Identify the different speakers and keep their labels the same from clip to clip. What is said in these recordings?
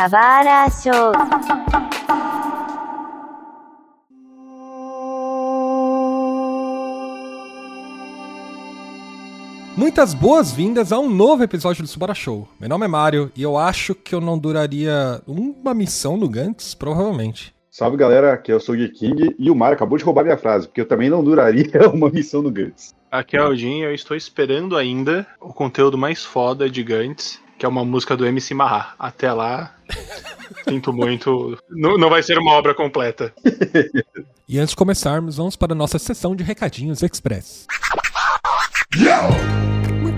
Speaker 1: Kawara Show.
Speaker 2: Muitas boas-vindas a um novo episódio do Subara Show. Meu nome é Mário e eu acho que eu não duraria uma missão no Gantz, provavelmente.
Speaker 3: Salve galera, aqui é o Sogi King e o Mário acabou de roubar minha frase, porque eu também não duraria uma missão no Gantz.
Speaker 4: Aqui é o Jim eu estou esperando ainda o conteúdo mais foda de Gantz, que é uma música do MC Marra. Até lá, sinto muito, não, não vai ser uma obra completa.
Speaker 2: E antes de começarmos, vamos para a nossa sessão de recadinhos express.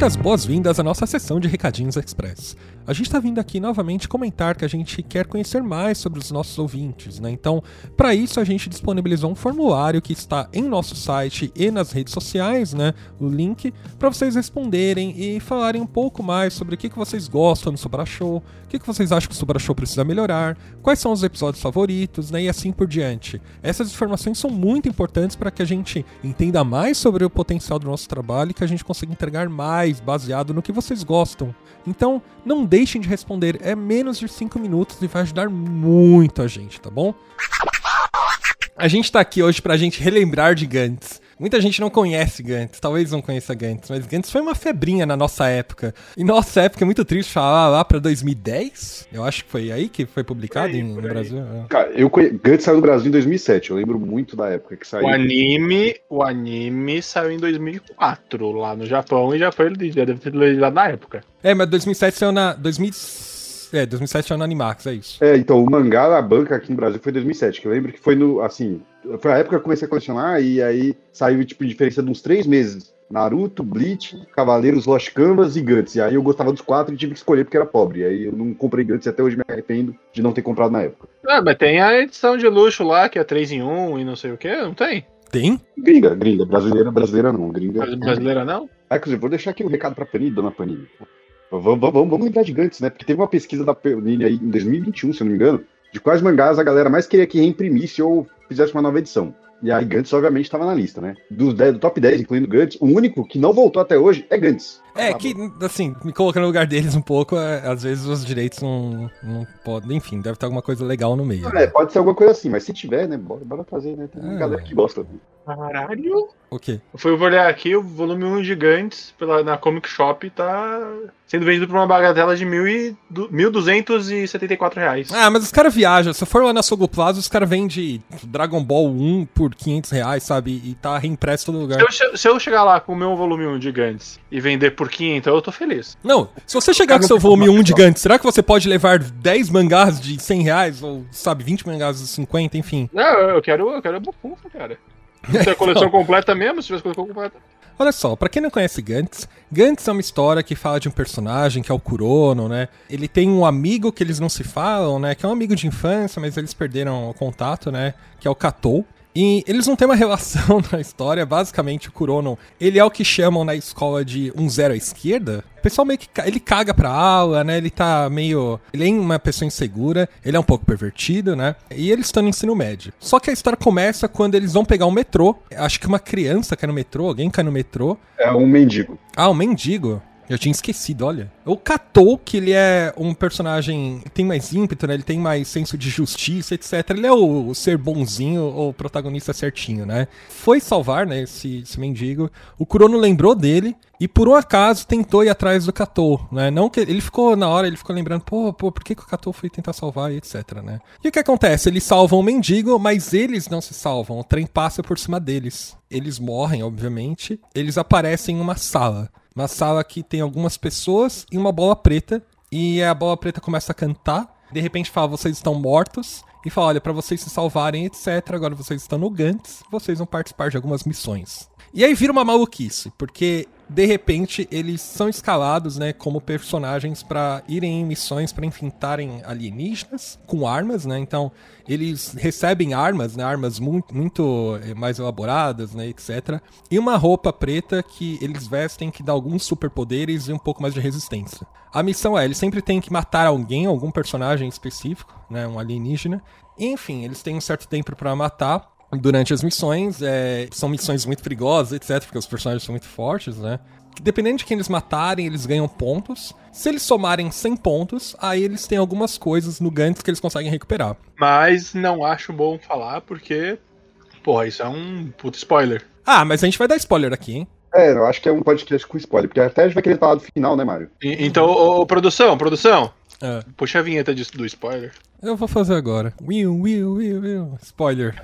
Speaker 2: Muitas boas-vindas à nossa sessão de recadinhos express. A gente está vindo aqui novamente comentar que a gente quer conhecer mais sobre os nossos ouvintes, né? Então, para isso a gente disponibilizou um formulário que está em nosso site e nas redes sociais, né? O link para vocês responderem e falarem um pouco mais sobre o que, que vocês gostam do Sobra Show, que, que vocês acham que o Sobra Show precisa melhorar, quais são os episódios favoritos, né? E assim por diante. Essas informações são muito importantes para que a gente entenda mais sobre o potencial do nosso trabalho e que a gente consiga entregar mais baseado no que vocês gostam. Então, não deixem de responder, é menos de 5 minutos e vai ajudar muito a gente, tá bom? A gente tá aqui hoje pra gente relembrar de Gantz. Muita gente não conhece Gantz, talvez não conheça Gantz, mas Gantz foi uma febrinha na nossa época. E nossa época é muito triste falar lá pra 2010. Eu acho que foi aí que foi publicado
Speaker 4: aí,
Speaker 2: no. Brasil. é.
Speaker 3: Cara, eu conhe... Gantz saiu do Brasil em 2007, eu lembro muito da época que saiu.
Speaker 4: O anime, o anime saiu em 2004 lá no Japão e já foi já deve ter legendado na época.
Speaker 2: É, mas 2007 saiu na. 2000... É, 2007 saiu na Animax, é isso.
Speaker 3: É, então, o mangá da banca aqui no Brasil foi em 2007, que eu lembro que foi no, assim, foi a época que eu comecei a colecionar e aí saiu, tipo, diferença de uns três meses. Naruto, Bleach, Cavaleiros, Lost Canvas e Gantz. E aí eu gostava dos quatro e tive que escolher porque era pobre. E aí eu não comprei Gantz e até hoje me arrependo de não ter comprado na época.
Speaker 4: Ah, mas tem a edição de luxo lá, que é 3 em 1 e não sei o que, não tem?
Speaker 2: Tem?
Speaker 3: Gringa, gringa, brasileira, brasileira não, gringa.
Speaker 4: Brasileira não?
Speaker 3: Ah, inclusive, vou deixar aqui um recado pra Panini, dona Panini. Vamos, vamos, vamos, lembrar de Gantz, né? Porque teve uma pesquisa da Panini aí em 2021, se eu não me engano, de quais mangás a galera mais queria que reimprimisse ou fizesse uma nova edição. E aí Gantz, obviamente, estava na lista, né? 10, do top 10, incluindo Gantz, o único que não voltou até hoje é Gantz.
Speaker 2: É, que, assim, me colocando no lugar deles um pouco, é, às vezes os direitos não, não podem. Enfim, deve ter alguma coisa legal no meio.
Speaker 3: É, pode ser alguma coisa assim, mas se tiver, né? Bora, bora fazer, né? Tem uma
Speaker 2: É.
Speaker 3: galera que gosta.
Speaker 4: Caralho!
Speaker 2: O quê?
Speaker 4: Eu fui olhar aqui, o volume 1 Gigantes pela, na Comic Shop tá sendo vendido por uma bagatela de mil e, du- 1.274 reais.
Speaker 2: Ah, mas os caras viajam. Se eu for lá na Sogo Plaza, os caras vendem Dragon Ball 1 por 500 reais, sabe? E tá reimpresso todo lugar.
Speaker 4: Se eu, se eu chegar lá com o meu volume 1 Gigantes e vender por 500, eu tô feliz.
Speaker 2: Não, se você chegar com seu volume 1 de Gantz, será que você pode levar 10 mangás de 100 reais? Ou, sabe, 20 mangás de 50, enfim.
Speaker 4: Não, eu quero, eu quero a bufunfa, cara. Se a coleção completa mesmo, se tivesse coleção completa.
Speaker 2: Olha só, pra quem não conhece Gantz, Gantz é uma história que fala de um personagem que é o Kurono, né? Ele tem um amigo que eles não se falam, né? Que é um amigo de infância, mas eles perderam o contato, né? Que é o Katou. E eles não têm uma relação na história, basicamente o Kurono, ele é o que chamam na escola de um zero à esquerda. O pessoal meio que ele caga pra aula, né? Ele tá meio, ele é uma pessoa insegura, ele é um pouco pervertido, né? E eles estão no ensino médio. Só que a história começa quando eles vão pegar um metrô. Acho que uma criança cai no metrô, alguém cai no metrô.
Speaker 3: É um mendigo.
Speaker 2: Ah, o mendigo. Eu tinha esquecido, olha. O Katou, que ele é um personagem tem mais ímpeto, né? Ele tem mais senso de justiça, etc. Ele é o, o ser bonzinho, o protagonista certinho, né? Foi salvar, né, esse, esse mendigo. O Kurono lembrou dele e por um acaso tentou ir atrás do Katou, né? Não que ele ficou na hora, ele ficou lembrando, pô, pô, por que, que o Katou foi tentar salvar e etc, né? E o que acontece? Eles salvam o mendigo, mas eles não se salvam. O trem passa por cima deles. Eles morrem, obviamente. Eles aparecem em uma sala. Uma sala que tem algumas pessoas e uma bola preta. E a bola preta começa a cantar. De repente fala, vocês estão mortos. E fala, olha, pra vocês se salvarem, etc. Agora vocês estão no Gantz. Vocês vão participar de algumas missões. E aí vira uma maluquice, porque de repente eles são escalados, né, como personagens pra irem em missões pra enfrentarem alienígenas com armas, né? Então, eles recebem armas, né, armas muito, muito eh, mais elaboradas, né, etc. E uma roupa preta que eles vestem que dá alguns superpoderes e um pouco mais de resistência. A missão é, eles sempre têm que matar alguém, algum personagem específico, né, um alienígena. Enfim, eles têm um certo tempo pra matar durante as missões. é, são missões muito perigosas, etc, porque os personagens são muito fortes, né? dependendo de quem eles matarem, eles ganham pontos. Se eles somarem 100 pontos, aí eles têm algumas coisas no Gantz que eles conseguem recuperar.
Speaker 4: Mas não acho bom falar porque, porra, isso é um puto spoiler.
Speaker 2: Ah, mas a gente vai dar spoiler aqui, hein?
Speaker 3: É, eu acho que é um podcast com spoiler, porque até a gente vai querer falar do final, né, Mário?
Speaker 4: Então, ô, ô, produção, produção,
Speaker 2: É.
Speaker 4: puxa a vinheta disso do spoiler.
Speaker 2: Eu vou fazer agora. Will, will, will, will. Spoiler.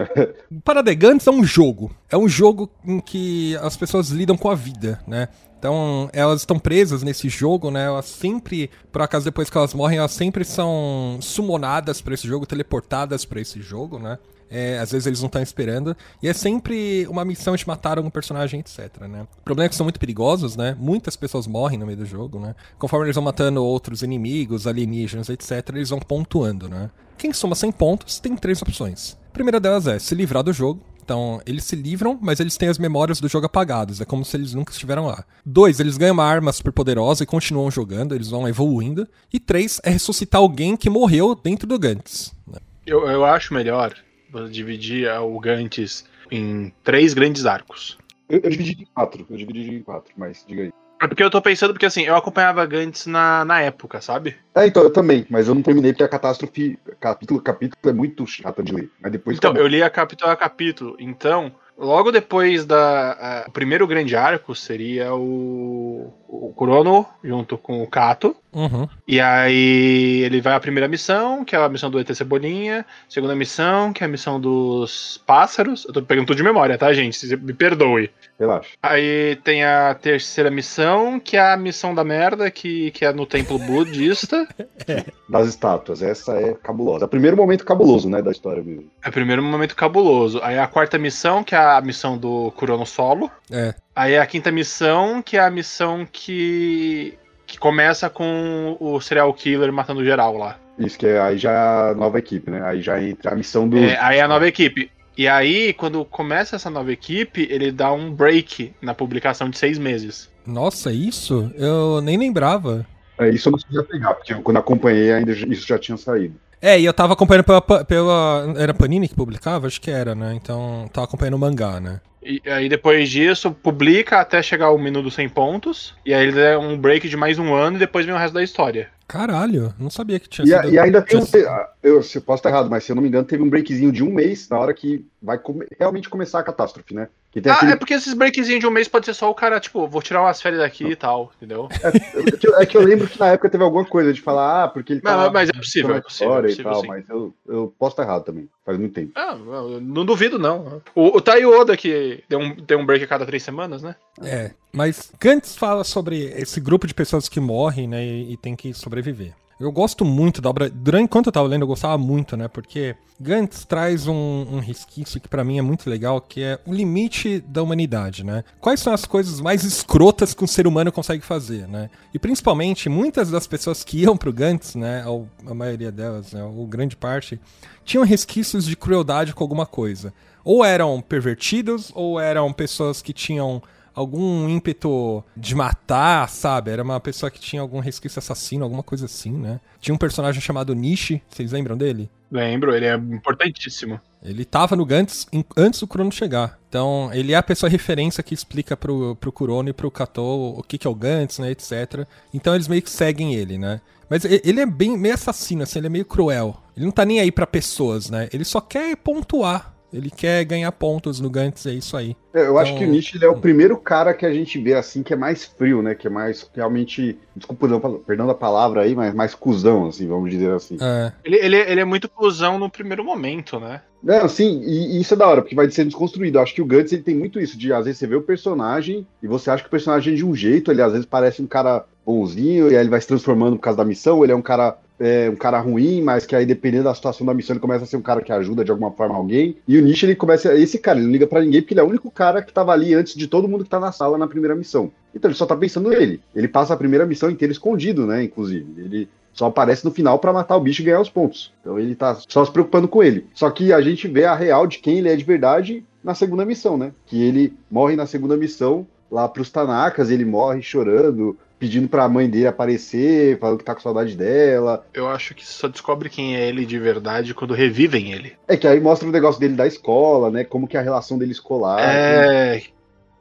Speaker 2: Parada Gantz é um jogo. É um jogo em que as pessoas lidam com a vida, né? Então, elas estão presas nesse jogo, né? Elas sempre, por acaso, depois que elas morrem, elas sempre são sumonadas pra esse jogo, teleportadas pra esse jogo, né? É, às vezes eles não estão esperando. E é sempre uma missão de matar algum personagem, etc, né? O problema é que são muito perigosos, né? Muitas pessoas morrem no meio do jogo, né? Conforme eles vão matando outros inimigos, alienígenas, etc, eles vão pontuando, né? Quem soma 100 pontos tem três opções. A primeira delas é se livrar do jogo. Então, eles se livram, mas eles têm as memórias do jogo apagadas. É como se eles nunca estiveram lá. Dois, eles ganham uma arma super poderosa e continuam jogando, eles vão evoluindo. E três, é ressuscitar alguém que morreu dentro do Gantz. né?
Speaker 4: Eu, eu acho melhor você dividir ah, o Gantz em três grandes arcos.
Speaker 3: Eu, eu dividi em quatro, eu dividi em quatro, mas diga aí.
Speaker 4: É porque eu tô pensando, porque assim, eu acompanhava Gantz na, na época, sabe?
Speaker 3: É, então, eu também, mas eu não terminei porque a catástrofe, capítulo a capítulo, é muito chata de ler. Mas depois
Speaker 4: Então,
Speaker 3: acabou.
Speaker 4: eu li a capítulo a capítulo. Então, logo depois da. a- o primeiro grande arco seria o. O Kurono junto com o Kato.
Speaker 2: Uhum.
Speaker 4: E aí ele vai à primeira missão, que é a missão do ET Cebolinha. Segunda missão, que é a missão dos pássaros. Eu tô pegando tudo de memória, tá, gente? Me perdoe.
Speaker 3: Relaxa.
Speaker 4: Aí tem a terceira missão, que é a missão da merda, que, que é no templo budista.
Speaker 3: Das estátuas, essa é cabulosa. É o primeiro momento cabuloso, né, da história mesmo.
Speaker 4: É o primeiro momento cabuloso. Aí a quarta missão, que é a missão do Kurono Solo.
Speaker 2: É.
Speaker 4: Aí a quinta missão, que é a missão que. que começa com o serial killer matando geral lá.
Speaker 3: Isso que é aí já é a nova equipe, né? Aí já entra a missão do.
Speaker 4: É, aí é a nova equipe. E aí, quando começa essa nova equipe, ele dá um break na publicação de seis meses.
Speaker 2: Nossa, isso? Eu nem lembrava.
Speaker 3: É, isso eu não sabia pegar, porque eu, quando acompanhei ainda isso já tinha saído.
Speaker 2: É, e eu tava acompanhando pela, pela. Era Panini que publicava? Acho que era, né? Então tava acompanhando o mangá, né?
Speaker 4: E aí depois disso, publica até chegar o minuto 100 pontos. E aí ele dá um break de mais um ano e depois vem o resto da história.
Speaker 2: Caralho, não sabia que tinha
Speaker 3: E,
Speaker 2: sido.
Speaker 3: e ainda tem um. te- Eu, se eu posso estar errado, mas se eu não me engano, teve um breakzinho de um mês na hora que vai come- realmente começar a catástrofe, né? Que tem
Speaker 4: Ah,
Speaker 3: aquele
Speaker 4: é porque esses breakzinhos de um mês pode ser só o cara, tipo, vou tirar umas férias daqui e tal, entendeu?
Speaker 3: É que, eu- é que eu lembro que na época teve alguma coisa de falar, ah, porque ele
Speaker 4: Mas-
Speaker 3: tá
Speaker 4: mas é possível, é possível,
Speaker 3: história
Speaker 4: é
Speaker 3: e
Speaker 4: possível,
Speaker 3: tal, mas eu, eu posso estar errado também. Faz muito tempo.
Speaker 4: Ah, não duvido, não. O, o Tai Oda, que deu um, tem um break a cada três semanas, né?
Speaker 2: É, mas Gantz fala sobre esse grupo de pessoas que morrem, né, e, e tem que sobreviver. Eu gosto muito da obra. Durante enquanto eu tava lendo, eu gostava muito, né? Porque Gantz traz um, um resquício que pra mim é muito legal, que é o limite da humanidade, né? Quais são as coisas mais escrotas que um ser humano consegue fazer, né? E principalmente, muitas das pessoas que iam pro Gantz, né? A maioria delas, né? Ou grande parte, tinham resquícios de crueldade com alguma coisa. Ou eram pervertidos, ou eram pessoas que tinham algum ímpeto de matar, sabe? Era uma pessoa que tinha algum resquício assassino, alguma coisa assim, né? Tinha um personagem chamado Nishi, vocês lembram dele?
Speaker 4: Lembro, ele é importantíssimo.
Speaker 2: Ele tava no Gantz antes do Kurono chegar. Então, ele é a pessoa referência que explica pro, pro Kurono e pro Kato o que, que é o Gantz, né, etc. Então, eles meio que seguem ele, né? Mas ele é bem meio assassino, assim, ele é meio cruel. Ele não tá nem aí pra pessoas, né? Ele só quer pontuar. Ele quer ganhar pontos no Gantz, é isso aí.
Speaker 3: É, Eu acho
Speaker 2: Então-
Speaker 3: que o Nietzsche é o primeiro cara que a gente vê assim que é mais frio, né? Que é mais realmente. Desculpa, não, perdão da palavra aí, mas mais cuzão, assim, vamos dizer assim.
Speaker 2: É,
Speaker 4: Ele, ele, ele é muito cuzão no primeiro momento, né?
Speaker 3: Não, sim, e, e isso é da hora, porque vai sendo desconstruído. Eu acho que o Gantz ele tem muito isso, de às vezes você vê o personagem e você acha que o personagem é de um jeito, ele às vezes parece um cara bonzinho, e aí ele vai se transformando por causa da missão, ele é um cara. É, um cara ruim, mas que aí dependendo da situação da missão ele começa a ser um cara que ajuda de alguma forma alguém. E o Nietzsche ele começa, esse cara, ele não liga pra ninguém porque ele é o único cara que tava ali antes de todo mundo que tá na sala na primeira missão. Então ele só tá pensando nele. Ele passa a primeira missão inteira escondido, né, inclusive. Ele só aparece no final pra matar o bicho e ganhar os pontos. Então ele tá só se preocupando com ele. Só que a gente vê a real de quem ele é de verdade na segunda missão, né? Que ele morre na segunda missão lá pros Tanakas, ele morre chorando, pedindo pra mãe dele aparecer, falando que tá com saudade dela.
Speaker 4: Eu acho que só descobre quem é ele de verdade quando revivem ele.
Speaker 3: É que aí mostra o negócio dele da escola, né? Como que é a relação dele escolar.
Speaker 4: É.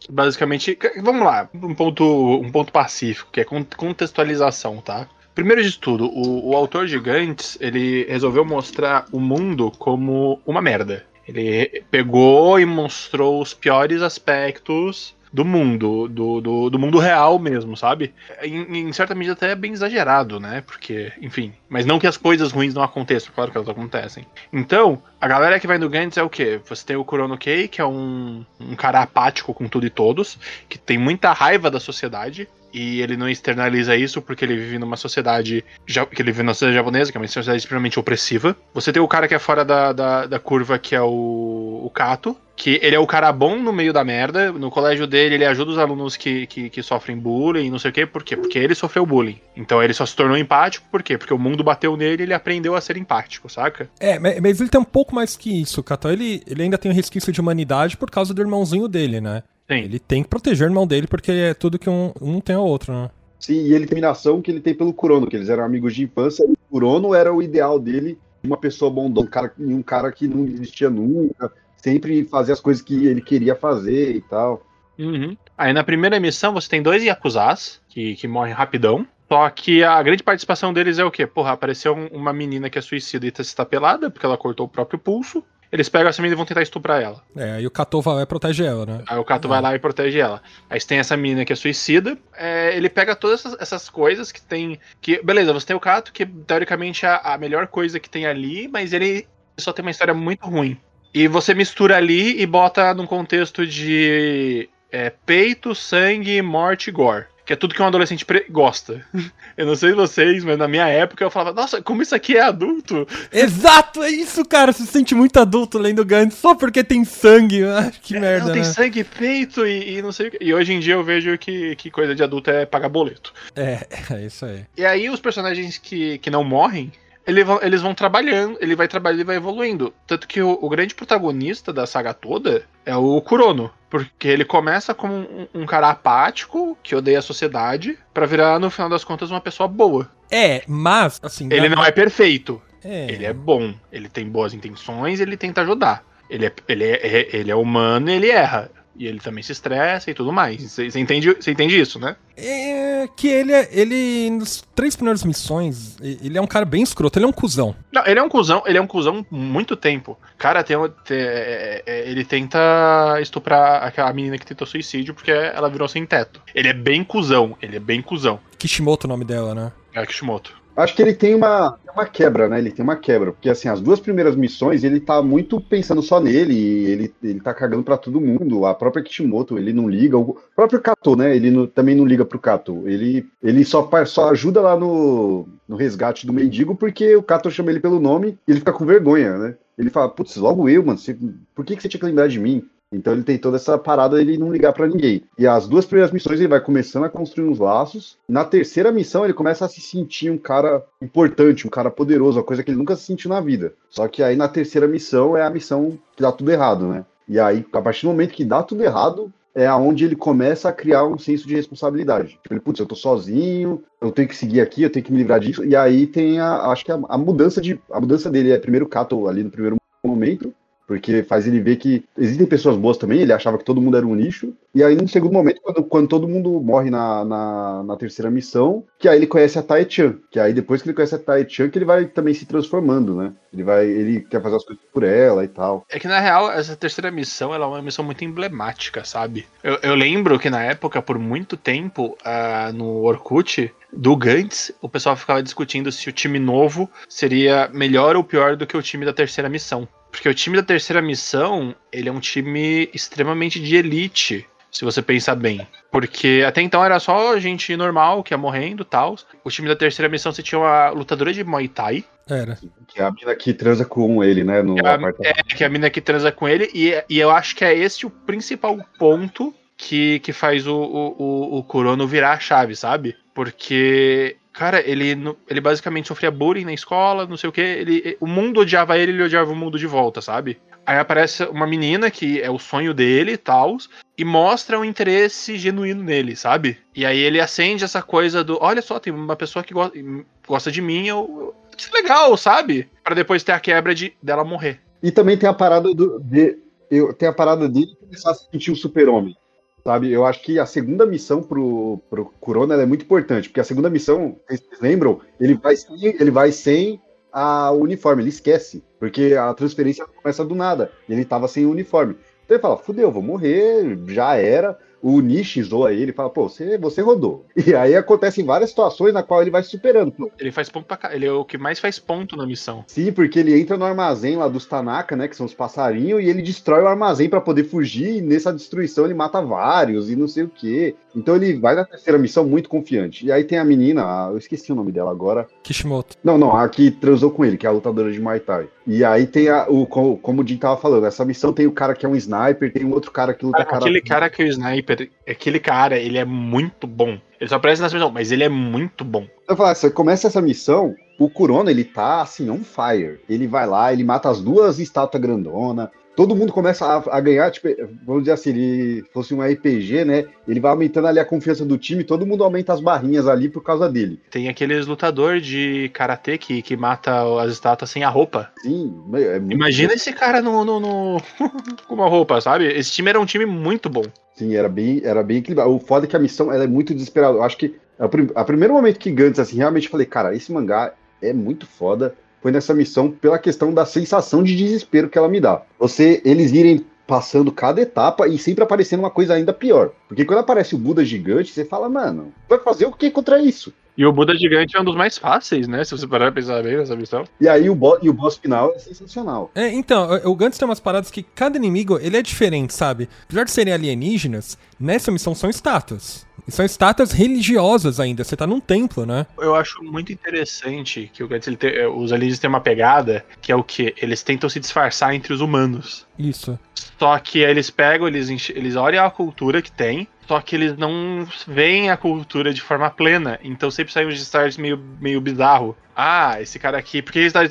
Speaker 4: Basicamente, vamos lá, um ponto, um ponto pacífico, que é contextualização, tá? Primeiro de tudo, o, o autor Gigantes, ele resolveu mostrar o mundo como uma merda. Ele pegou e mostrou os piores aspectos do mundo, do, do, do, mundo real mesmo, sabe? Em, em, certa medida até é bem exagerado, né? Porque, enfim. Mas não que as coisas ruins não aconteçam, claro que elas acontecem. Então, a galera que vai no Gantz é o quê? Você tem o Kurono Kei, que é um, um cara apático com tudo e todos, que tem muita raiva da sociedade, e ele não externaliza isso porque ele vive numa sociedade que ele vive numa sociedade japonesa, que é uma sociedade extremamente opressiva. Você tem o cara que é fora da, da, da curva, que é o, o Kato, que ele é o cara bom no meio da merda. No colégio dele, ele ajuda os alunos que, que, que sofrem bullying, não sei o quê. Por quê? Porque ele sofreu bullying. Então ele só se tornou empático, por quê? Porque o mundo bateu nele e ele aprendeu a ser empático, saca?
Speaker 2: É, mas ele tem um pouco mais que isso, Kato. Ele, ele ainda tem um resquício de humanidade por causa do irmãozinho dele, né? Sim. Ele tem que proteger o irmão dele porque é tudo que um, um tem ao outro, né?
Speaker 3: Sim, e a eliminação que ele tem pelo Kurono, que eles eram amigos de infância, e o Kurono era o ideal dele, uma pessoa bondosa, um cara, um cara que não existia nunca, sempre fazia as coisas que ele queria fazer e tal.
Speaker 4: Uhum. Aí na primeira missão você tem dois Yakuzas que, que morrem rapidão. Só que a grande participação deles é o quê? Porra, apareceu uma menina que é suicida e tá, está pelada, porque ela cortou o próprio pulso. Eles pegam essa menina e vão tentar estuprar ela.
Speaker 2: É, aí o Kato vai lá e protege ela, né?
Speaker 4: Aí o Kato é. vai lá e protege ela. Aí você tem essa menina que é suicida. É, ele pega todas essas, essas, coisas que tem. que Beleza, você tem o Kato, que teoricamente é a, a melhor coisa que tem ali, mas ele só tem uma história muito ruim. E você mistura ali e bota num contexto de é, peito, sangue, morte e gore que é tudo que um adolescente gosta. Eu não sei vocês, mas na minha época eu falava, nossa, como isso aqui é adulto?
Speaker 2: Exato, é isso, cara. Você se sente muito adulto lendo Gantz só porque tem sangue. Ah, que é, merda. Não,
Speaker 4: tem
Speaker 2: né?
Speaker 4: sangue, peito e, e, não sei o que. E hoje em dia eu vejo que, que coisa de adulto é pagar boleto.
Speaker 2: É, é isso aí.
Speaker 4: E aí os personagens que, que não morrem, ele, eles vão trabalhando, ele vai trabalhando e vai evoluindo. Tanto que o, o, grande protagonista da saga toda é o Kurono. Porque ele começa como um, um cara apático, que odeia a sociedade, para virar, no final das contas, uma pessoa boa.
Speaker 2: É, mas, assim.
Speaker 4: Ele não é perfeito. É. Ele é bom. Ele tem boas intenções, ele tenta ajudar. Ele é, ele é, ele é humano e ele erra. E ele também se estressa e tudo mais. Você entende, entende isso, né?
Speaker 2: É que ele, é, ele, nas três primeiras missões, ele é um cara bem escroto, ele é um cuzão.
Speaker 4: Não, ele é um cuzão, ele é um cuzão muito tempo. Cara, tem, tem é, é, ele tenta estuprar aquela menina que tentou suicídio porque ela virou sem teto. Ele é bem cuzão, ele é bem cuzão.
Speaker 2: Kishimoto o nome dela, né?
Speaker 4: É Kishimoto.
Speaker 3: Acho que ele tem uma, uma quebra, né? Ele tem uma quebra. Porque, assim, as duas primeiras missões, ele tá muito pensando só nele. ele, ele tá cagando para todo mundo. A própria Kishimoto, ele não liga. O próprio Kato, né? Ele não, também não liga pro Kato. Ele, ele só, só ajuda lá no, no resgate do mendigo porque o Kato chama ele pelo nome e ele fica com vergonha, né? Ele fala, putz, logo eu, mano. Você, por que, que você tinha que lembrar de mim? Então ele tem toda essa parada de não ligar para ninguém. E as duas primeiras missões ele vai começando a construir uns laços. Na terceira missão ele começa a se sentir um cara importante, um cara poderoso, uma coisa que ele nunca se sentiu na vida. Só que aí na terceira missão é a missão que dá tudo errado, né? E aí, a partir do momento que dá tudo errado, é aonde ele começa a criar um senso de responsabilidade. Tipo, ele, putz, eu tô sozinho, eu tenho que seguir aqui, eu tenho que me livrar disso. E aí tem a, acho que a, a mudança de, a mudança dele é primeiro Kato ali no primeiro momento, porque faz ele ver que existem pessoas boas também, ele achava que todo mundo era um lixo, e aí no segundo momento, quando, quando todo mundo morre na, na, na, terceira missão, que aí ele conhece a Tai-chan, que aí depois que ele conhece a Tai-chan, que ele vai também se transformando, né? Ele vai, ele quer fazer as coisas por ela e tal.
Speaker 4: É que na real, essa terceira missão, ela é uma missão muito emblemática, sabe? Eu, eu lembro que na época, por muito tempo, uh, no Orkut, do Gantz, o pessoal ficava discutindo se o time novo seria melhor ou pior do que o time da terceira missão. Porque o time da terceira missão, ele é um time extremamente de elite, se você pensar bem. Porque até então era só gente normal que ia morrendo e tal. O time da terceira missão você tinha uma lutadora de Muay Thai.
Speaker 2: Era.
Speaker 3: Que é a mina que transa com ele, né? No
Speaker 4: é, a, é, que é a mina que transa com ele. E, e eu acho que é esse o principal ponto que, que faz o, o, o Kurono virar a chave, sabe? Porque Cara, ele, ele basicamente sofria bullying na escola, não sei o que. Ele, o mundo odiava ele, ele odiava o mundo de volta, sabe? Aí aparece uma menina que é o sonho dele e tal, e mostra um interesse genuíno nele, sabe? E aí ele acende essa coisa do: olha só, tem uma pessoa que gosta, gosta de mim, eu, que legal, sabe? Para depois ter a quebra de dela morrer.
Speaker 3: E também tem a parada do, de. Eu, tem a parada dele começar a se sentir um super-homem sabe? Eu acho que a segunda missão pro, pro Corona é muito importante, porque a segunda missão, vocês lembram, ele vai, ele vai sem a uniforme, ele esquece, porque a transferência começa do nada, ele tava sem uniforme. Então ele fala, fudeu, vou morrer, já era o Nishi zoa ele e fala, pô, você, você rodou. E aí acontecem várias situações na qual ele vai superando.
Speaker 4: Ele faz ponto pra cá. Ele é o que mais faz ponto na missão.
Speaker 3: Sim, porque ele entra no armazém lá dos Tanaka, né? Que são os passarinhos, e ele destrói o armazém para poder fugir, e nessa destruição ele mata vários e não sei o que. Então ele vai na terceira missão muito confiante. E aí tem a menina, a, eu esqueci o nome dela agora.
Speaker 2: Kishimoto.
Speaker 3: Não, não, a que transou com ele, que é a lutadora de Muay Thai. E aí tem a, o, como o Jim tava falando, essa missão tem o cara que é um sniper, tem um outro cara que luta
Speaker 4: cara. Aquele cara que é o sniper, aquele cara, ele é muito bom. Ele só aparece nessa missão, mas ele é muito bom.
Speaker 3: Eu falar, você começa essa missão, o Kurono, ele tá assim, on fire. Ele vai lá, ele mata as duas estátuas grandona, todo mundo começa a, a, ganhar, tipo, vamos dizer assim, ele fosse um RPG, né? Ele vai aumentando ali a confiança do time, todo mundo aumenta as barrinhas ali por causa dele.
Speaker 4: Tem aqueles lutador de karatê que, que mata as estátuas sem a roupa.
Speaker 3: Sim,
Speaker 4: é Imagina bom. esse cara no, no, no... com uma roupa, sabe? Esse time era um time muito bom.
Speaker 3: Sim, era bem, era bem equilibrado. O foda é que a missão ela é muito desesperada. Eu acho que a, prim a primeiro momento que Gantz, assim, realmente falei, cara, esse mangá é muito foda foi nessa missão pela questão da sensação de desespero que ela me dá. Você, eles irem passando cada etapa e sempre aparecendo uma coisa ainda pior. Porque quando aparece o Buda gigante, você fala, mano, vai fazer o que contra isso?
Speaker 4: E o Buda gigante é um dos mais fáceis, né? Se você parar pra pensar bem nessa missão.
Speaker 3: E aí o, bo e o boss final é sensacional.
Speaker 2: É, então, o Gantz tem umas paradas que cada inimigo, ele é diferente, sabe? Apesar de serem alienígenas, nessa missão são estátuas. E são estátuas religiosas ainda, você tá num templo, né?
Speaker 4: Eu acho muito interessante que o ele tem, eh, os alienígenas têm uma pegada, que é o que? Eles tentam se disfarçar entre os humanos.
Speaker 2: Isso.
Speaker 4: Só que eles pegam, eles, eles olham a cultura que tem, só que eles não veem a cultura de forma plena. Então sempre saem uns detalhes meio, meio bizarro. Ah, esse cara aqui. Por que ele está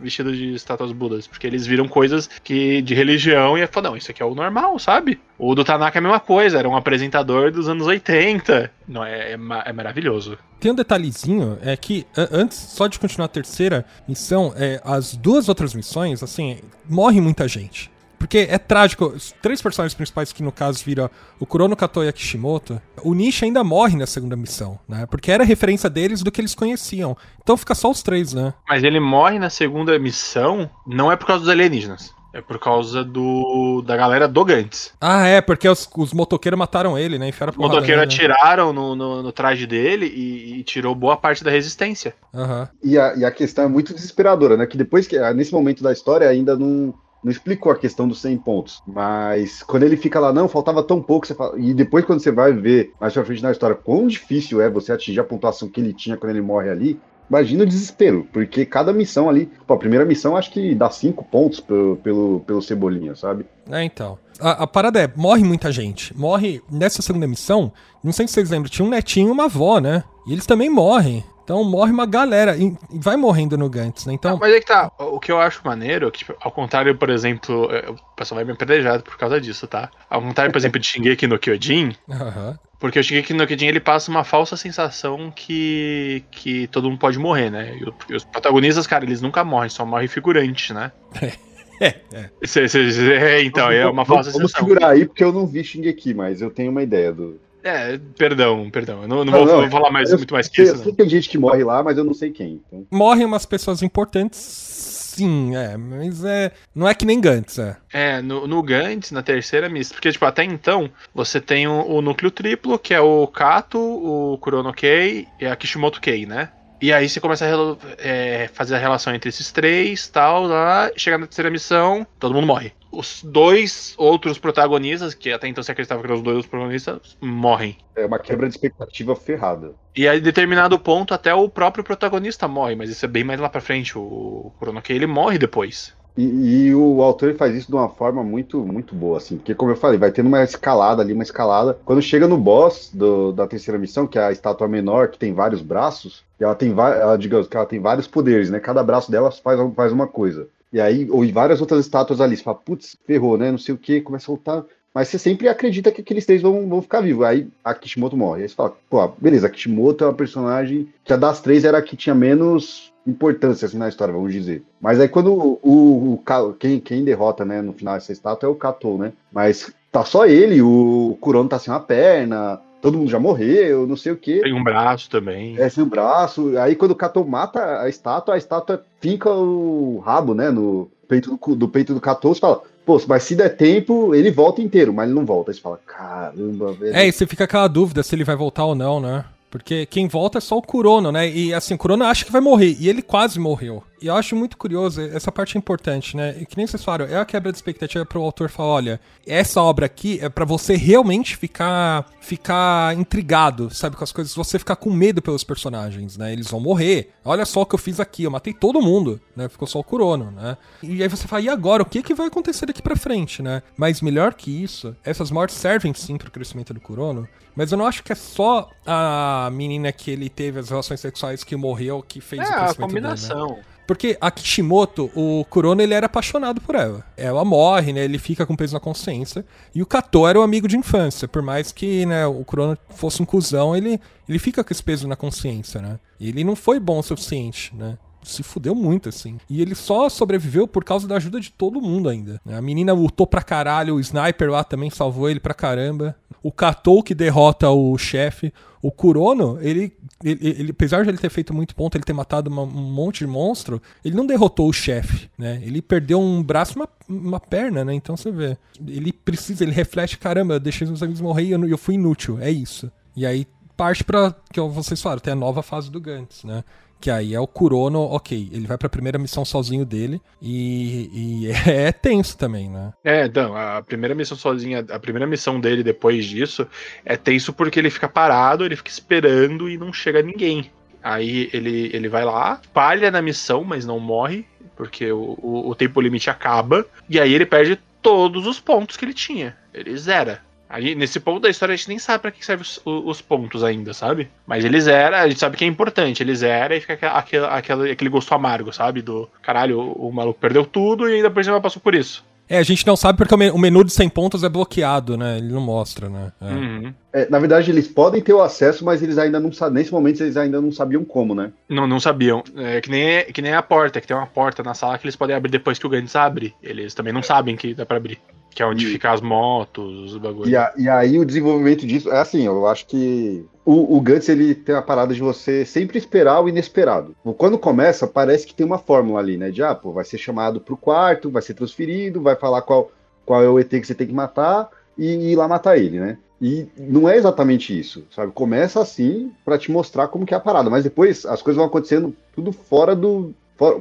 Speaker 4: vestido de estátuas budas? Porque eles viram coisas que de religião e falam, não, isso aqui é o normal, sabe? O do Tanaka é a mesma coisa, era um apresentador dos anos 80. Não, é, é, é maravilhoso.
Speaker 2: Tem um detalhezinho, é que antes, só de continuar a terceira missão, é, as duas outras missões, assim, morre muita gente. Porque é trágico. Os três personagens principais, que no caso viram o Kurono Kato e a Kishimoto, o Nishi ainda morre na segunda missão, né? Porque era referência deles do que eles conheciam. Então fica só os três, né?
Speaker 4: Mas ele morre na segunda missão não é por causa dos alienígenas. É por causa do da galera do Gantz.
Speaker 2: Ah, é, porque os, os motoqueiros mataram ele, né?
Speaker 4: Enfiaram Os motoqueiros né? atiraram no, no, no, traje dele e, e, tirou boa parte da resistência.
Speaker 2: Uhum.
Speaker 3: E, a, e a questão é muito desesperadora, né? Que depois que. Nesse momento da história ainda não não explicou a questão dos 100 pontos, mas quando ele fica lá, não, faltava tão pouco, você fala, e depois quando você vai ver mais pra frente na história quão difícil é você atingir a pontuação que ele tinha quando ele morre ali, imagina o desespero, porque cada missão ali, pô, a primeira missão acho que dá 5 pontos pelo, pelo, pelo Cebolinha, sabe?
Speaker 2: É, então. A, a, parada é, morre muita gente. Morre nessa segunda missão, não sei se vocês lembram, tinha um netinho e uma avó, né? E eles também morrem. Então morre uma galera e vai morrendo no Gantz, né? Então...
Speaker 4: mas é que tá, o que eu acho maneiro, que, tipo, ao contrário, por exemplo, é, o pessoal vai me apedrejar por causa disso, tá? Ao contrário, por exemplo, de Shingeki no Kyojin,
Speaker 2: uhum.
Speaker 4: porque o Shingeki no Kyojin ele passa uma falsa sensação que, que todo mundo pode morrer, né? E, o, e os protagonistas, cara, eles nunca morrem, só morrem figurantes, né?
Speaker 2: É, é.
Speaker 4: Cê, cê, cê, é então, é uma falsa
Speaker 3: vamos, sensação. Vamos segurar aí, porque eu não vi Shingeki, mas eu tenho uma ideia do,
Speaker 4: é, perdão, perdão. Eu não, não, não vou, não, falar mais, eu, muito mais que isso. Eu
Speaker 3: sei que tem gente que morre lá, mas eu não sei quem. Então.
Speaker 2: Morrem umas pessoas importantes, sim, é. Mas é. Não é que nem Gantz, é.
Speaker 4: É, no, no Gantz, na terceira missa. Porque, tipo, até então, você tem o, o núcleo triplo, que é o Kato, o Kurono Kei e a Kishimoto Kei, né? E aí você começa a é, fazer a relação entre esses três, tal, lá, chega na terceira missão, todo mundo morre os dois outros protagonistas, que até então se acreditava que eram os dois protagonistas, morrem.
Speaker 3: É uma quebra de expectativa ferrada.
Speaker 4: E aí, em determinado ponto, até o próprio protagonista morre, mas isso é bem mais lá pra frente. O Kuronoke, ele morre depois.
Speaker 3: E, e, o autor faz isso de uma forma muito, muito boa, assim, porque como eu falei, vai tendo uma escalada ali, uma escalada. Quando chega no boss do, da terceira missão, que é a estátua menor, que tem vários braços, ela tem, ela, digamos, que ela tem vários poderes, né? Cada braço dela faz, faz uma coisa. E aí, ou várias outras estátuas ali, você fala, putz, ferrou, né? Não sei o que, começa a lutar. Mas você sempre acredita que aqueles três vão, vão ficar vivos. Aí a Kishimoto morre. Aí você fala, pô, beleza, a Kishimoto é uma personagem que a das três era a que tinha menos importância assim, na história, vamos dizer. Mas aí quando o, o, o quem, quem derrota, né, no final essa estátua é o Kato, né? Mas tá só ele, o Kurono tá sem uma perna, todo mundo já morreu, não sei o quê.
Speaker 4: Tem um braço também.
Speaker 3: É, sem o braço. Aí quando o Kato mata a estátua, a estátua finca o rabo, né, no peito do, do peito do Kato, você fala, pô, mas se der tempo, ele volta inteiro, mas ele não volta. Aí você fala, caramba, velho.
Speaker 2: É, e você fica aquela dúvida se ele vai voltar ou não, né? Porque quem volta é só o Kurono, né? E assim, o Kurono acha que vai morrer. E ele quase morreu. E eu acho muito curioso, essa parte é importante, né? E que nem vocês falaram, é a quebra de expectativa pro autor falar, olha, essa obra aqui é para você realmente ficar ficar intrigado, sabe, com as coisas, você ficar com medo pelos personagens, né? Eles vão morrer. Olha só o que eu fiz aqui, eu matei todo mundo, né? Ficou só o Kurono, né? E aí você fala, e agora? O que que vai acontecer daqui para frente, né? Mas melhor que isso, essas mortes servem sim pro crescimento do Kurono, mas eu não acho que é só a menina que ele teve as relações sexuais que morreu que fez
Speaker 4: é,
Speaker 2: o crescimento
Speaker 4: a combinação.
Speaker 2: Dele, né? Porque a Kishimoto, o Kurono, ele era apaixonado por ela. Ela morre, né? Ele fica com peso na consciência. E o Kato era o amigo de infância. Por mais que né, o Kurono fosse um cuzão, ele, ele fica com esse peso na consciência, né? E ele não foi bom o suficiente, né? se fudeu muito, assim. E ele só sobreviveu por causa da ajuda de todo mundo ainda. A menina lutou pra caralho, o sniper lá também salvou ele pra caramba. O Katou que derrota o chefe. O Kurono, ele, ele, ele, apesar de ele ter feito muito ponto, ele ter matado uma, um monte de monstro, ele não derrotou o chefe, né? Ele perdeu um braço e uma, uma perna, né? Então você vê. Ele precisa, ele reflete, caramba, eu deixei os amigos morrer e eu, eu fui inútil. É isso. E aí parte pra, que vocês falaram, tem a nova fase do Gantz, né? Que aí é o Kurono, ok, ele vai pra primeira missão sozinho dele e, e é, tenso também, né?
Speaker 4: É, então, a primeira missão sozinha, a primeira missão dele depois disso é tenso porque ele fica parado, ele fica esperando e não chega ninguém. Aí ele, ele vai lá, falha na missão, mas não morre, porque o, o, o tempo limite acaba, e aí ele perde todos os pontos que ele tinha. Ele zera. Aí, nesse ponto da história, a gente nem sabe para que servem os, os, pontos ainda, sabe? Mas ele zera, a gente sabe que é importante. Ele zera e fica aquele, aquele, aquele gosto amargo, sabe? Do caralho, o, o maluco perdeu tudo e ainda por cima passou por isso.
Speaker 2: É, a gente não sabe porque o menu de 100 pontos é bloqueado, né? Ele não mostra, né? É.
Speaker 3: Uhum. É, na verdade, eles podem ter o acesso, mas eles ainda não sabem. Nesse momento, eles ainda não sabiam como, né?
Speaker 4: Não, não sabiam. É que nem, que nem a porta, que tem uma porta na sala que eles podem abrir depois que o Gantz abre. Eles também não sabem que dá pra abrir. Que é onde e, fica as motos, os bagulhos.
Speaker 3: E, a, e, aí o desenvolvimento disso é assim, eu acho que o, o Gantz ele tem a parada de você sempre esperar o inesperado. Quando começa, parece que tem uma fórmula ali, né? De ah, pô, vai ser chamado pro quarto, vai ser transferido, vai falar qual, qual é o ET que você tem que matar e, e ir lá matar ele, né? E não é exatamente isso, sabe? Começa assim para te mostrar como que é a parada, mas depois as coisas vão acontecendo tudo fora do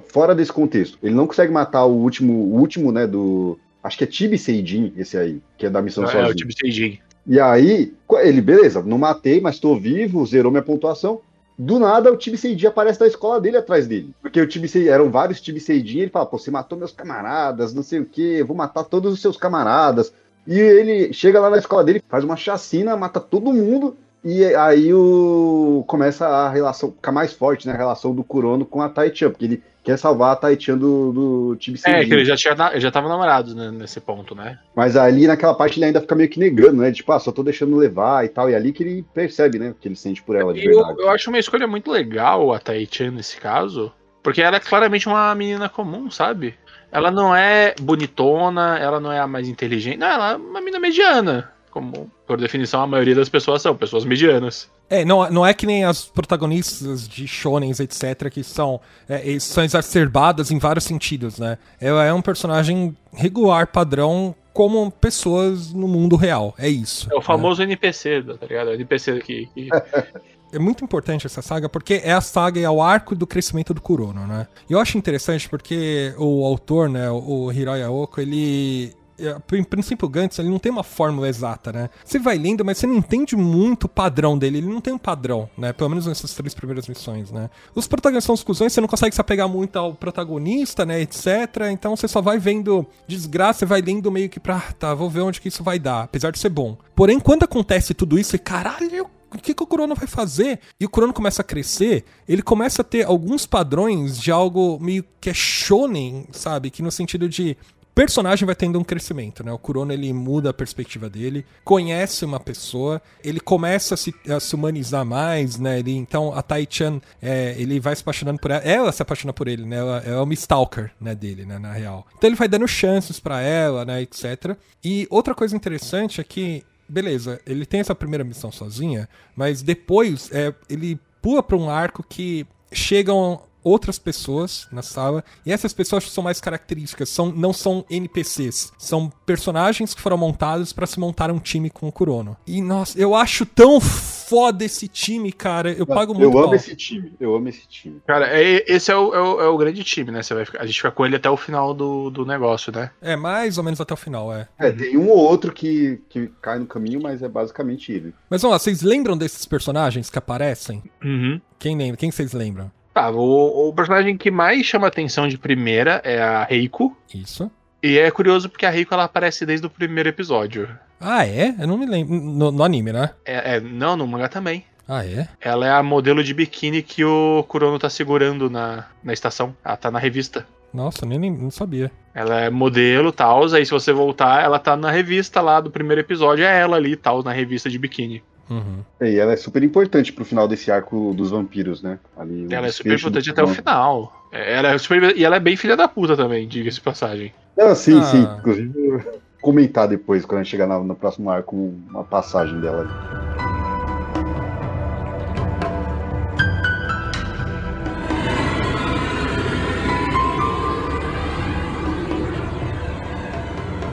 Speaker 3: fora desse contexto. Ele não consegue matar o último, o último, né, do Acho que é Tibi Seijin, esse aí, que é da missão é, sozinho. É, o Tibi Seijin. E aí, ele, beleza, não matei, mas tô vivo, zerou minha pontuação. Do nada, o Tibi Seijin aparece da escola dele atrás dele. Porque o Tibi Seijin, eram vários Tibi Seijin, ele fala, pô, você matou meus camaradas, não sei o que, eu vou matar todos os seus camaradas. E ele chega lá na escola dele, faz uma chacina, mata todo mundo, e aí o começa a relação, ficar mais forte, né, a relação do Kurono com a Taichan, porque ele quer salvar a Taichan do, do time
Speaker 4: É, que ele já, tinha, já tava namorado né, nesse ponto, né?
Speaker 3: Mas ali naquela parte ele ainda fica meio que negando, né? Tipo, ah, só tô deixando levar e tal. E é ali que ele percebe, né? Que ele sente por ela de
Speaker 4: eu, verdade. Eu acho uma escolha muito legal a Taichan nesse caso, porque ela é claramente uma menina comum, sabe? Ela não é bonitona, ela não é a mais inteligente, não, ela é uma menina mediana como por definição a maioria das pessoas são, pessoas medianas.
Speaker 2: É, não, não é que nem as protagonistas de shonens, etc, que são, é, são exacerbadas em vários sentidos, né? Ela é um personagem regular, padrão, como pessoas no mundo real, é isso.
Speaker 4: É o famoso né? NPC, tá ligado? O NPC que... que...
Speaker 2: é muito importante essa saga porque é a saga e é o arco do crescimento do Kurono, né? E eu acho interessante porque o autor, né, o Hiroya Oko, ele é, em princípio, o Gantz ele não tem uma fórmula exata, né? Você vai lendo, mas você não entende muito o padrão dele. Ele não tem um padrão, né? Pelo menos nessas três primeiras missões, né? Os protagonistas são os cuzões, você não consegue se apegar muito ao protagonista, né? Etc. Então você só vai vendo desgraça, você vai lendo meio que pra, ah, tá, vou ver onde que isso vai dar, apesar de ser bom. Porém, quando acontece tudo isso, e caralho, o que, que o Corona vai fazer? E o Corona começa a crescer, ele começa a ter alguns padrões de algo meio que é shonen, sabe? Que no sentido de personagem vai tendo um crescimento, né? O Kurono ele muda a perspectiva dele, conhece uma pessoa, ele começa a se, a se humanizar mais, né? Ele, então a Tai-chan, é, ele vai se apaixonando por ela, ela se apaixona por ele, né? Ela, ela é uma stalker, né, dele, né, na real. Então ele vai dando chances para ela, né, etc. E outra coisa interessante é que beleza, ele tem essa primeira missão sozinha, mas depois é, ele pula para um arco que chegam outras pessoas na sala e essas pessoas são mais características, são, não são NPCs, são personagens que foram montados para se montar um time com o Kurono. E nossa, eu acho tão foda esse time, cara. Eu pago muito.
Speaker 3: Eu amo
Speaker 2: pau.
Speaker 3: esse time, eu amo esse time.
Speaker 4: Cara, é- esse é o, é o- é o grande time, né? Você vai ficar- a gente fica com ele até o final do, do negócio, né?
Speaker 2: É mais ou menos até o final, é.
Speaker 3: É, tem um ou outro que, que cai no caminho, mas é basicamente ele.
Speaker 2: Mas vamos lá, vocês lembram desses personagens que aparecem?
Speaker 4: Uhum.
Speaker 2: Quem lembra? Quem vocês lembram?
Speaker 4: Tá, o, o personagem que mais chama atenção de primeira é a Reiko.
Speaker 2: Isso.
Speaker 4: E é curioso porque a Reiko ela aparece desde o primeiro episódio.
Speaker 2: Ah, é? Eu não me lembro. No, no anime, né?
Speaker 4: É, é- não, no mangá também.
Speaker 2: Ah, é?
Speaker 4: Ela é a modelo de biquíni que o Kurono tá segurando na, na estação. Ela tá na revista.
Speaker 2: Nossa, nem, nem não sabia.
Speaker 4: Ela é modelo, tal, aí se você voltar, ela tá na revista lá do primeiro episódio, é ela ali, tal, na revista de biquíni.
Speaker 2: Uhum.
Speaker 3: É, E ela é super importante pro final desse arco dos vampiros, né? Ali, o
Speaker 4: Ela é super importante até o final. É, Ela é super, e ela é bem filha da puta também, diga-se de passagem.
Speaker 3: Não, sim,
Speaker 2: Ah.
Speaker 3: sim. Inclusive, comentar depois, quando a gente chegar na- no próximo arco, uma passagem dela.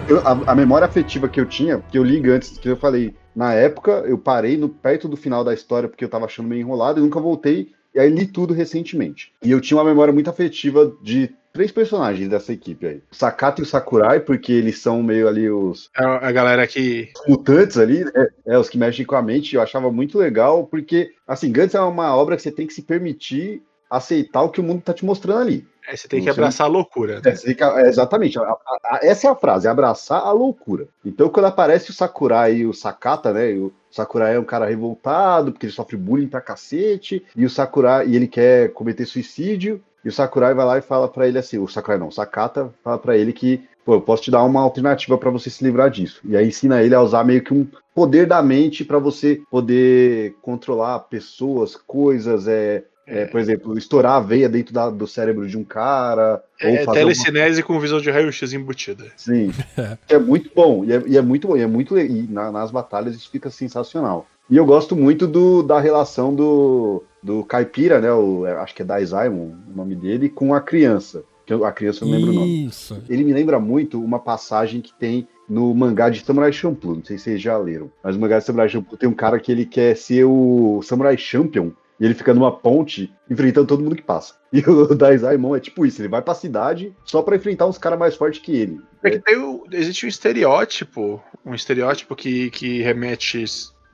Speaker 3: Eu- a, a memória afetiva que eu tinha, que eu li antes, que eu falei, na época eu parei no, perto do final da história porque eu tava achando meio enrolado e nunca voltei, e aí li tudo recentemente. E eu tinha uma memória muito afetiva de três personagens dessa equipe aí. O Sakata e o Sakurai, porque eles são meio ali os
Speaker 4: É a galera que.
Speaker 3: mutantes ali, né? É, os que mexem com a mente, eu achava muito legal, porque, assim, Gantz é uma obra que você tem que se permitir aceitar o que o mundo tá te mostrando ali.
Speaker 4: é, você tem que
Speaker 3: Você
Speaker 4: abraçar a loucura.
Speaker 3: É, tem que- é, exatamente, a- a- a- essa é a frase, é abraçar a loucura. Então, quando aparece o Sakurai e o Sakata, né? O Sakurai é um cara revoltado, porque ele sofre bullying pra cacete, e o Sakurai, e ele quer cometer suicídio, e o Sakurai vai lá e fala pra ele assim, o Sakurai não, o Sakata fala pra ele que, pô, eu posso te dar uma alternativa pra você se livrar disso. E aí ensina ele a usar meio que um poder da mente pra você poder controlar pessoas, coisas, é, é, por exemplo, estourar a veia dentro da- do cérebro de um cara, ou
Speaker 4: É
Speaker 3: fazer alguma
Speaker 4: telecinese com visão de raio-x embutida.
Speaker 3: Sim. É muito bom. E é, e é muito bom. E é muito e na- nas batalhas isso fica sensacional. E eu gosto muito do, da relação do, do Caipira, né? O, é, acho que é Daisaimon o nome dele, com a criança. Que eu- a criança eu não lembro o nome.
Speaker 2: Isso.
Speaker 3: Ele me lembra muito uma passagem que tem no mangá de Samurai Champloo. Não sei se vocês já leram. Mas no mangá de Samurai Champloo tem um cara que ele quer ser o Samurai Champion. E ele fica numa ponte enfrentando todo mundo que passa. E o Daisaimon é tipo isso, ele vai pra cidade só pra enfrentar uns caras mais fortes que ele.
Speaker 4: É que o- existe um estereótipo, um estereótipo que, que remete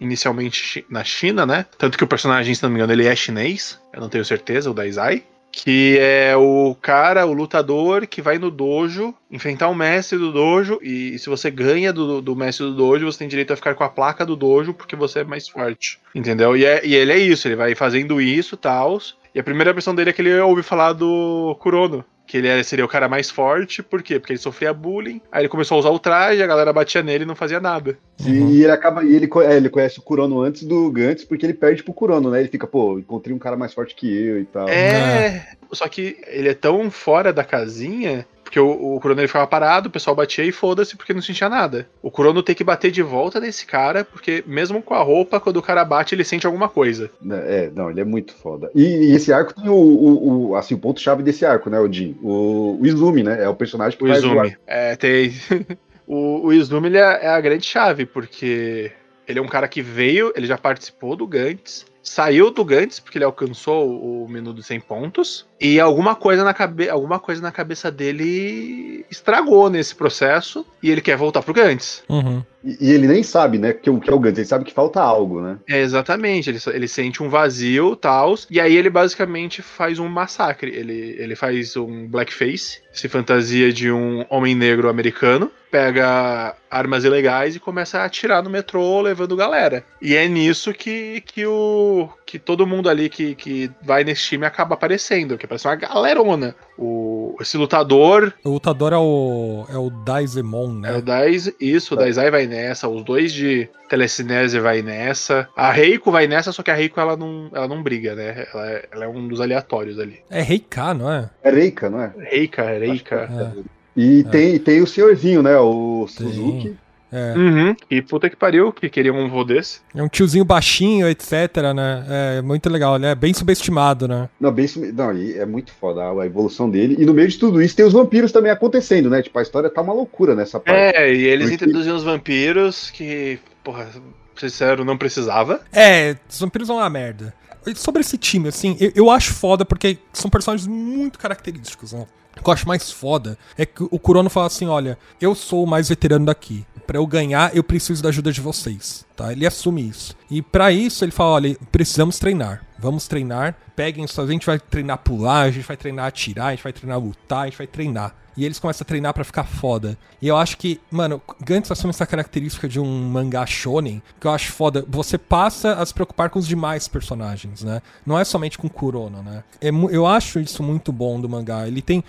Speaker 4: inicialmente na China, né? Tanto que o personagem, se não me engano, ele é chinês, eu não tenho certeza, o Daizai. Que é o cara, o lutador, que vai no dojo enfrentar o mestre do dojo. E se você ganha do, do mestre do dojo, você tem direito a ficar com a placa do dojo porque você é mais forte. Entendeu? E, é- e ele é isso, ele vai fazendo isso tal. E a primeira versão dele é que ele ouve falar do Kurono. Que ele é- seria o cara mais forte, por quê? Porque ele sofria bullying, aí ele começou a usar o traje, a galera batia nele e não fazia nada.
Speaker 3: E,
Speaker 2: Uhum.
Speaker 3: e ele acaba. E ele, é, ele conhece o Kurono antes do Gantz, porque ele perde pro Kurono, né? Ele fica, pô, encontrei um cara mais forte que eu e tal.
Speaker 4: É, só que ele é tão fora da casinha, porque o, o Kurono ele ficava parado, o pessoal batia e foda-se porque não sentia nada. O Kurono tem que bater de volta nesse cara, porque mesmo com a roupa, quando o cara bate, ele sente alguma coisa.
Speaker 3: Né, É, não, ele é muito foda. E, e esse arco tem o, o, o- assim, o ponto-chave desse arco, né, Odin? O, o Izumi, né? É o personagem que
Speaker 4: O
Speaker 3: faz o
Speaker 4: Izumi. É, tem. o, o Izumi ele é, é a grande chave, porque ele é um cara que veio, ele já participou do Gantz, saiu do Gantz, porque ele alcançou o, menu dos 100 pontos, e alguma coisa na, cabe, alguma coisa na cabeça dele estragou nesse processo, e ele quer voltar pro Gantz.
Speaker 2: Uhum.
Speaker 3: E, ele nem sabe, né, que, o- que é o Gantz, ele sabe que falta algo, né?
Speaker 4: É, exatamente, ele, ele sente um vazio tal, e aí ele basicamente faz um massacre. Ele, ele faz um blackface, se fantasia de um homem negro americano, pega armas ilegais e começa a atirar no metrô levando galera. E é nisso que, que, o, que todo mundo ali que, que vai nesse time acaba aparecendo, que aparece uma galerona. O, esse lutador.
Speaker 2: O lutador é o. É o Daizemon, né?
Speaker 4: É o Daiz, isso, o Daizai vai nessa, os dois de telecinese vai nessa. A Reiko vai nessa, só que a Reiko ela não, ela não briga, né? Ela é, ela é um dos aleatórios ali.
Speaker 2: É Reika, não é?
Speaker 3: É Reika, não é?
Speaker 4: Reika, Reika.
Speaker 2: É.
Speaker 3: E tem, tem o senhorzinho, né? O Suzuki.
Speaker 2: É.
Speaker 4: Uhum. E puta que pariu, que queria um voo desse.
Speaker 2: É um tiozinho baixinho, etc, né? É muito legal, ele é bem subestimado, né?
Speaker 3: Não, bem, sumi- não, e é muito foda a evolução dele. E no meio de tudo isso tem os vampiros também acontecendo, né? Tipo, a história tá uma loucura nessa parte.
Speaker 4: É, e eles
Speaker 3: Porque-
Speaker 4: introduziam os vampiros que, porra, pra ser sincero, não precisava.
Speaker 2: É, os vampiros são uma merda. E Sobre esse time, assim, eu, eu acho foda porque são personagens muito característicos, né? O que eu acho mais foda é que o Kurono fala assim: olha, eu sou o mais veterano daqui. Pra eu ganhar, eu preciso da ajuda de vocês, tá? Ele assume isso. E pra isso ele fala: olha, precisamos treinar. Vamos treinar. Peguem isso, a gente vai treinar pular, a gente vai treinar atirar, a gente vai treinar lutar, a gente vai treinar. E eles começam a treinar pra ficar foda. E eu acho que, mano, Gantz assume essa característica de um mangá shonen, que eu acho foda. Você passa a se preocupar com os demais personagens, né? Não é somente com Kurono, né? É eu acho isso muito bom do mangá. Ele tem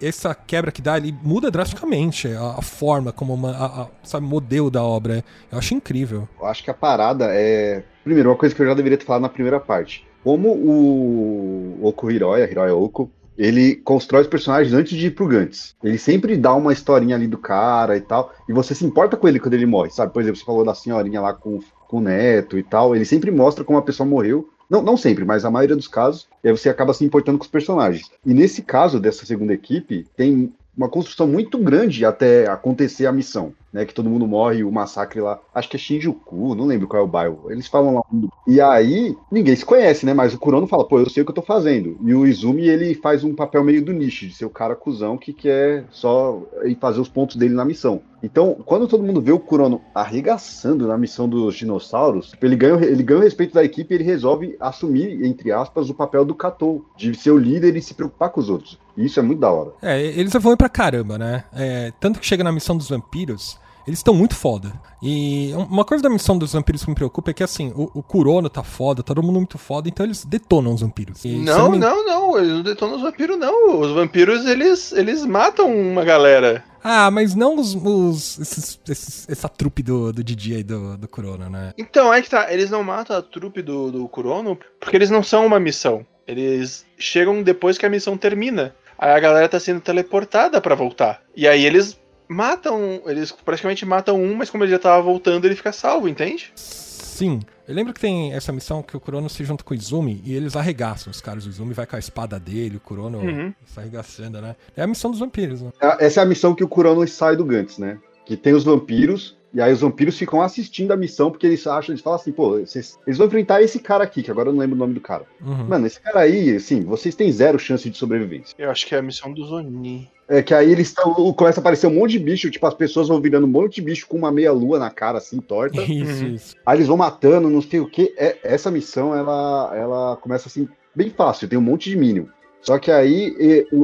Speaker 2: essa quebra que dá, ele muda drasticamente a, a forma como uma, a, a, sabe, modelo da obra. Eu acho incrível.
Speaker 3: Eu acho que a parada é. Primeiro, uma coisa que eu já deveria ter falado na primeira parte. Como o Oku Hiroya, Hiroya Oku, ele constrói os personagens antes de ir pro Gantz. Ele sempre dá uma historinha ali do cara e tal. E você se importa com ele quando ele morre, sabe? Por exemplo, você falou da senhorinha lá com, com o neto e tal. Ele sempre mostra como a pessoa morreu. Não, não sempre, mas a maioria dos casos. Aí você acaba se importando com os personagens. E nesse caso dessa segunda equipe, tem uma construção muito grande até acontecer a missão, né? Que todo mundo morre, o massacre lá. Acho que é Shinjuku, não lembro qual é o bairro. Eles falam lá. E aí, ninguém se conhece, né? Mas o Kurono fala, pô, eu sei o que eu tô fazendo. E o Izumi, ele faz um papel meio do nicho, de ser o cara cuzão que quer só ir fazer os pontos dele na missão. Então, quando todo mundo vê o Kurono arregaçando na missão dos dinossauros, tipo, ele ganha, ele ganha o respeito da equipe e ele resolve assumir, entre aspas, o papel do Katou, de ser o líder e se preocupar com os outros. E isso é muito da hora.
Speaker 2: É, eles evoluem pra caramba, né? É, tanto que chega na missão dos vampiros, eles estão muito foda. E uma coisa da missão dos vampiros que me preocupa é que, assim, o, o Kurono tá foda, todo mundo muito foda, então eles detonam os vampiros. E, eu
Speaker 4: Não,
Speaker 2: me-
Speaker 4: não, não, eles não detonam os vampiros, não. Os vampiros, eles, eles matam uma galera.
Speaker 2: Ah, mas não os, os- esses- esses- essa trupe do, do Didi aí do, do Kurono, né?
Speaker 4: Então, é que tá, eles não matam a trupe do, do Kurono porque eles não são uma missão. Eles chegam depois que a missão termina. Aí a galera tá sendo teleportada pra voltar. E aí eles matam, eles praticamente matam um, mas como ele já tava voltando, ele fica salvo, entende?
Speaker 2: Sim. Eu lembro que tem essa missão que o Kurono se junta com o Izumi e eles arregaçam os caras. O Izumi vai com a espada dele, o Kurono
Speaker 4: Uhum.
Speaker 2: sai arregaçando, né? É a missão dos vampiros, né?
Speaker 3: A- Essa é a missão que o Kurono sai do Gantz, né? Que tem os vampiros, e aí os vampiros ficam assistindo a missão, porque eles acham, eles falam assim, pô, vocês- eles vão enfrentar esse cara aqui, que agora eu não lembro o nome do cara.
Speaker 2: Uhum.
Speaker 3: Mano, esse cara aí, assim, vocês têm zero chance de sobrevivência.
Speaker 4: Eu acho que é a missão dos Oni.
Speaker 3: É que aí eles estão. Começa a aparecer um monte de bicho, tipo, as pessoas vão virando um monte de bicho com uma meia-lua na cara, assim, torta.
Speaker 2: Isso,
Speaker 4: Uhum.
Speaker 2: isso.
Speaker 3: Aí eles vão matando, não sei o que. É, essa missão, ela, ela começa assim, bem fácil, tem um monte de Minion. Só que aí,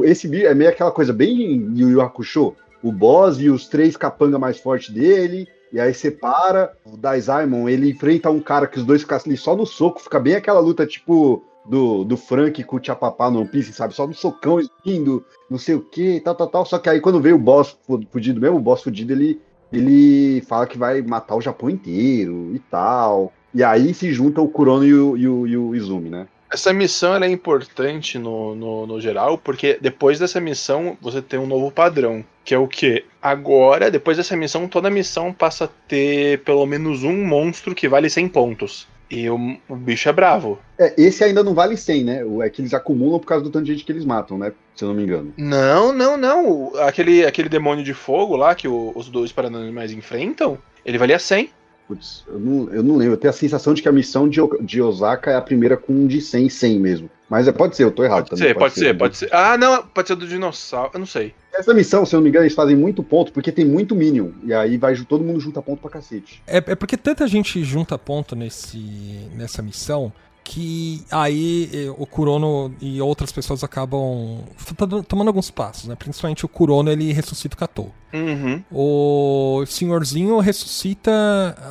Speaker 3: esse bicho é meio aquela coisa bem Yu Yu Hakusho. O boss e os três capanga mais fortes dele, e aí separa. O Daisaimon, ele enfrenta um cara que os dois ficam ali só no soco, fica bem aquela luta tipo do, do Frank com o Tchapapá no One Piece, sabe? Só no socão, indo, não sei o que, tal, tal, tal. Só que aí quando veio o boss fu- fudido mesmo, o boss fudido, ele, ele fala que vai matar o Japão inteiro e tal. E aí se juntam o Kurono e o, e o, e o Izumi, né?
Speaker 4: Essa missão é importante no, no, no geral, porque depois dessa missão você tem um novo padrão. Que é o que? Agora, depois dessa missão, toda missão passa a ter pelo menos um monstro que vale 100 pontos. E o, o bicho é bravo.
Speaker 3: É, esse ainda não vale 100, né? O- É que eles acumulam por causa do tanto de gente que eles matam, né? Se eu não me engano.
Speaker 4: Não, não, não. Aquele, aquele demônio de fogo lá que o- os dois paranormais enfrentam, ele valia 100.
Speaker 3: Putz, eu não, eu não lembro. Eu tenho a sensação de que a missão de, de Osaka é a primeira com um de 100, 100 mesmo. Mas é, pode ser, eu tô errado
Speaker 4: Pode
Speaker 3: também.
Speaker 4: ser, pode ser, pode ser. Ah, não, pode ser do dinossauro. Eu não sei.
Speaker 3: Essa missão, se eu não me engano, eles fazem muito ponto, porque tem muito Minion. E aí vai todo mundo junta ponto pra cacete.
Speaker 2: É, é porque tanta gente junta ponto nesse, nessa missão que aí eh, o Kurono e outras pessoas acabam to- tomando alguns passos, né? Principalmente o Kurono, ele ressuscita o Katou.
Speaker 4: Uhum.
Speaker 2: O senhorzinho ressuscita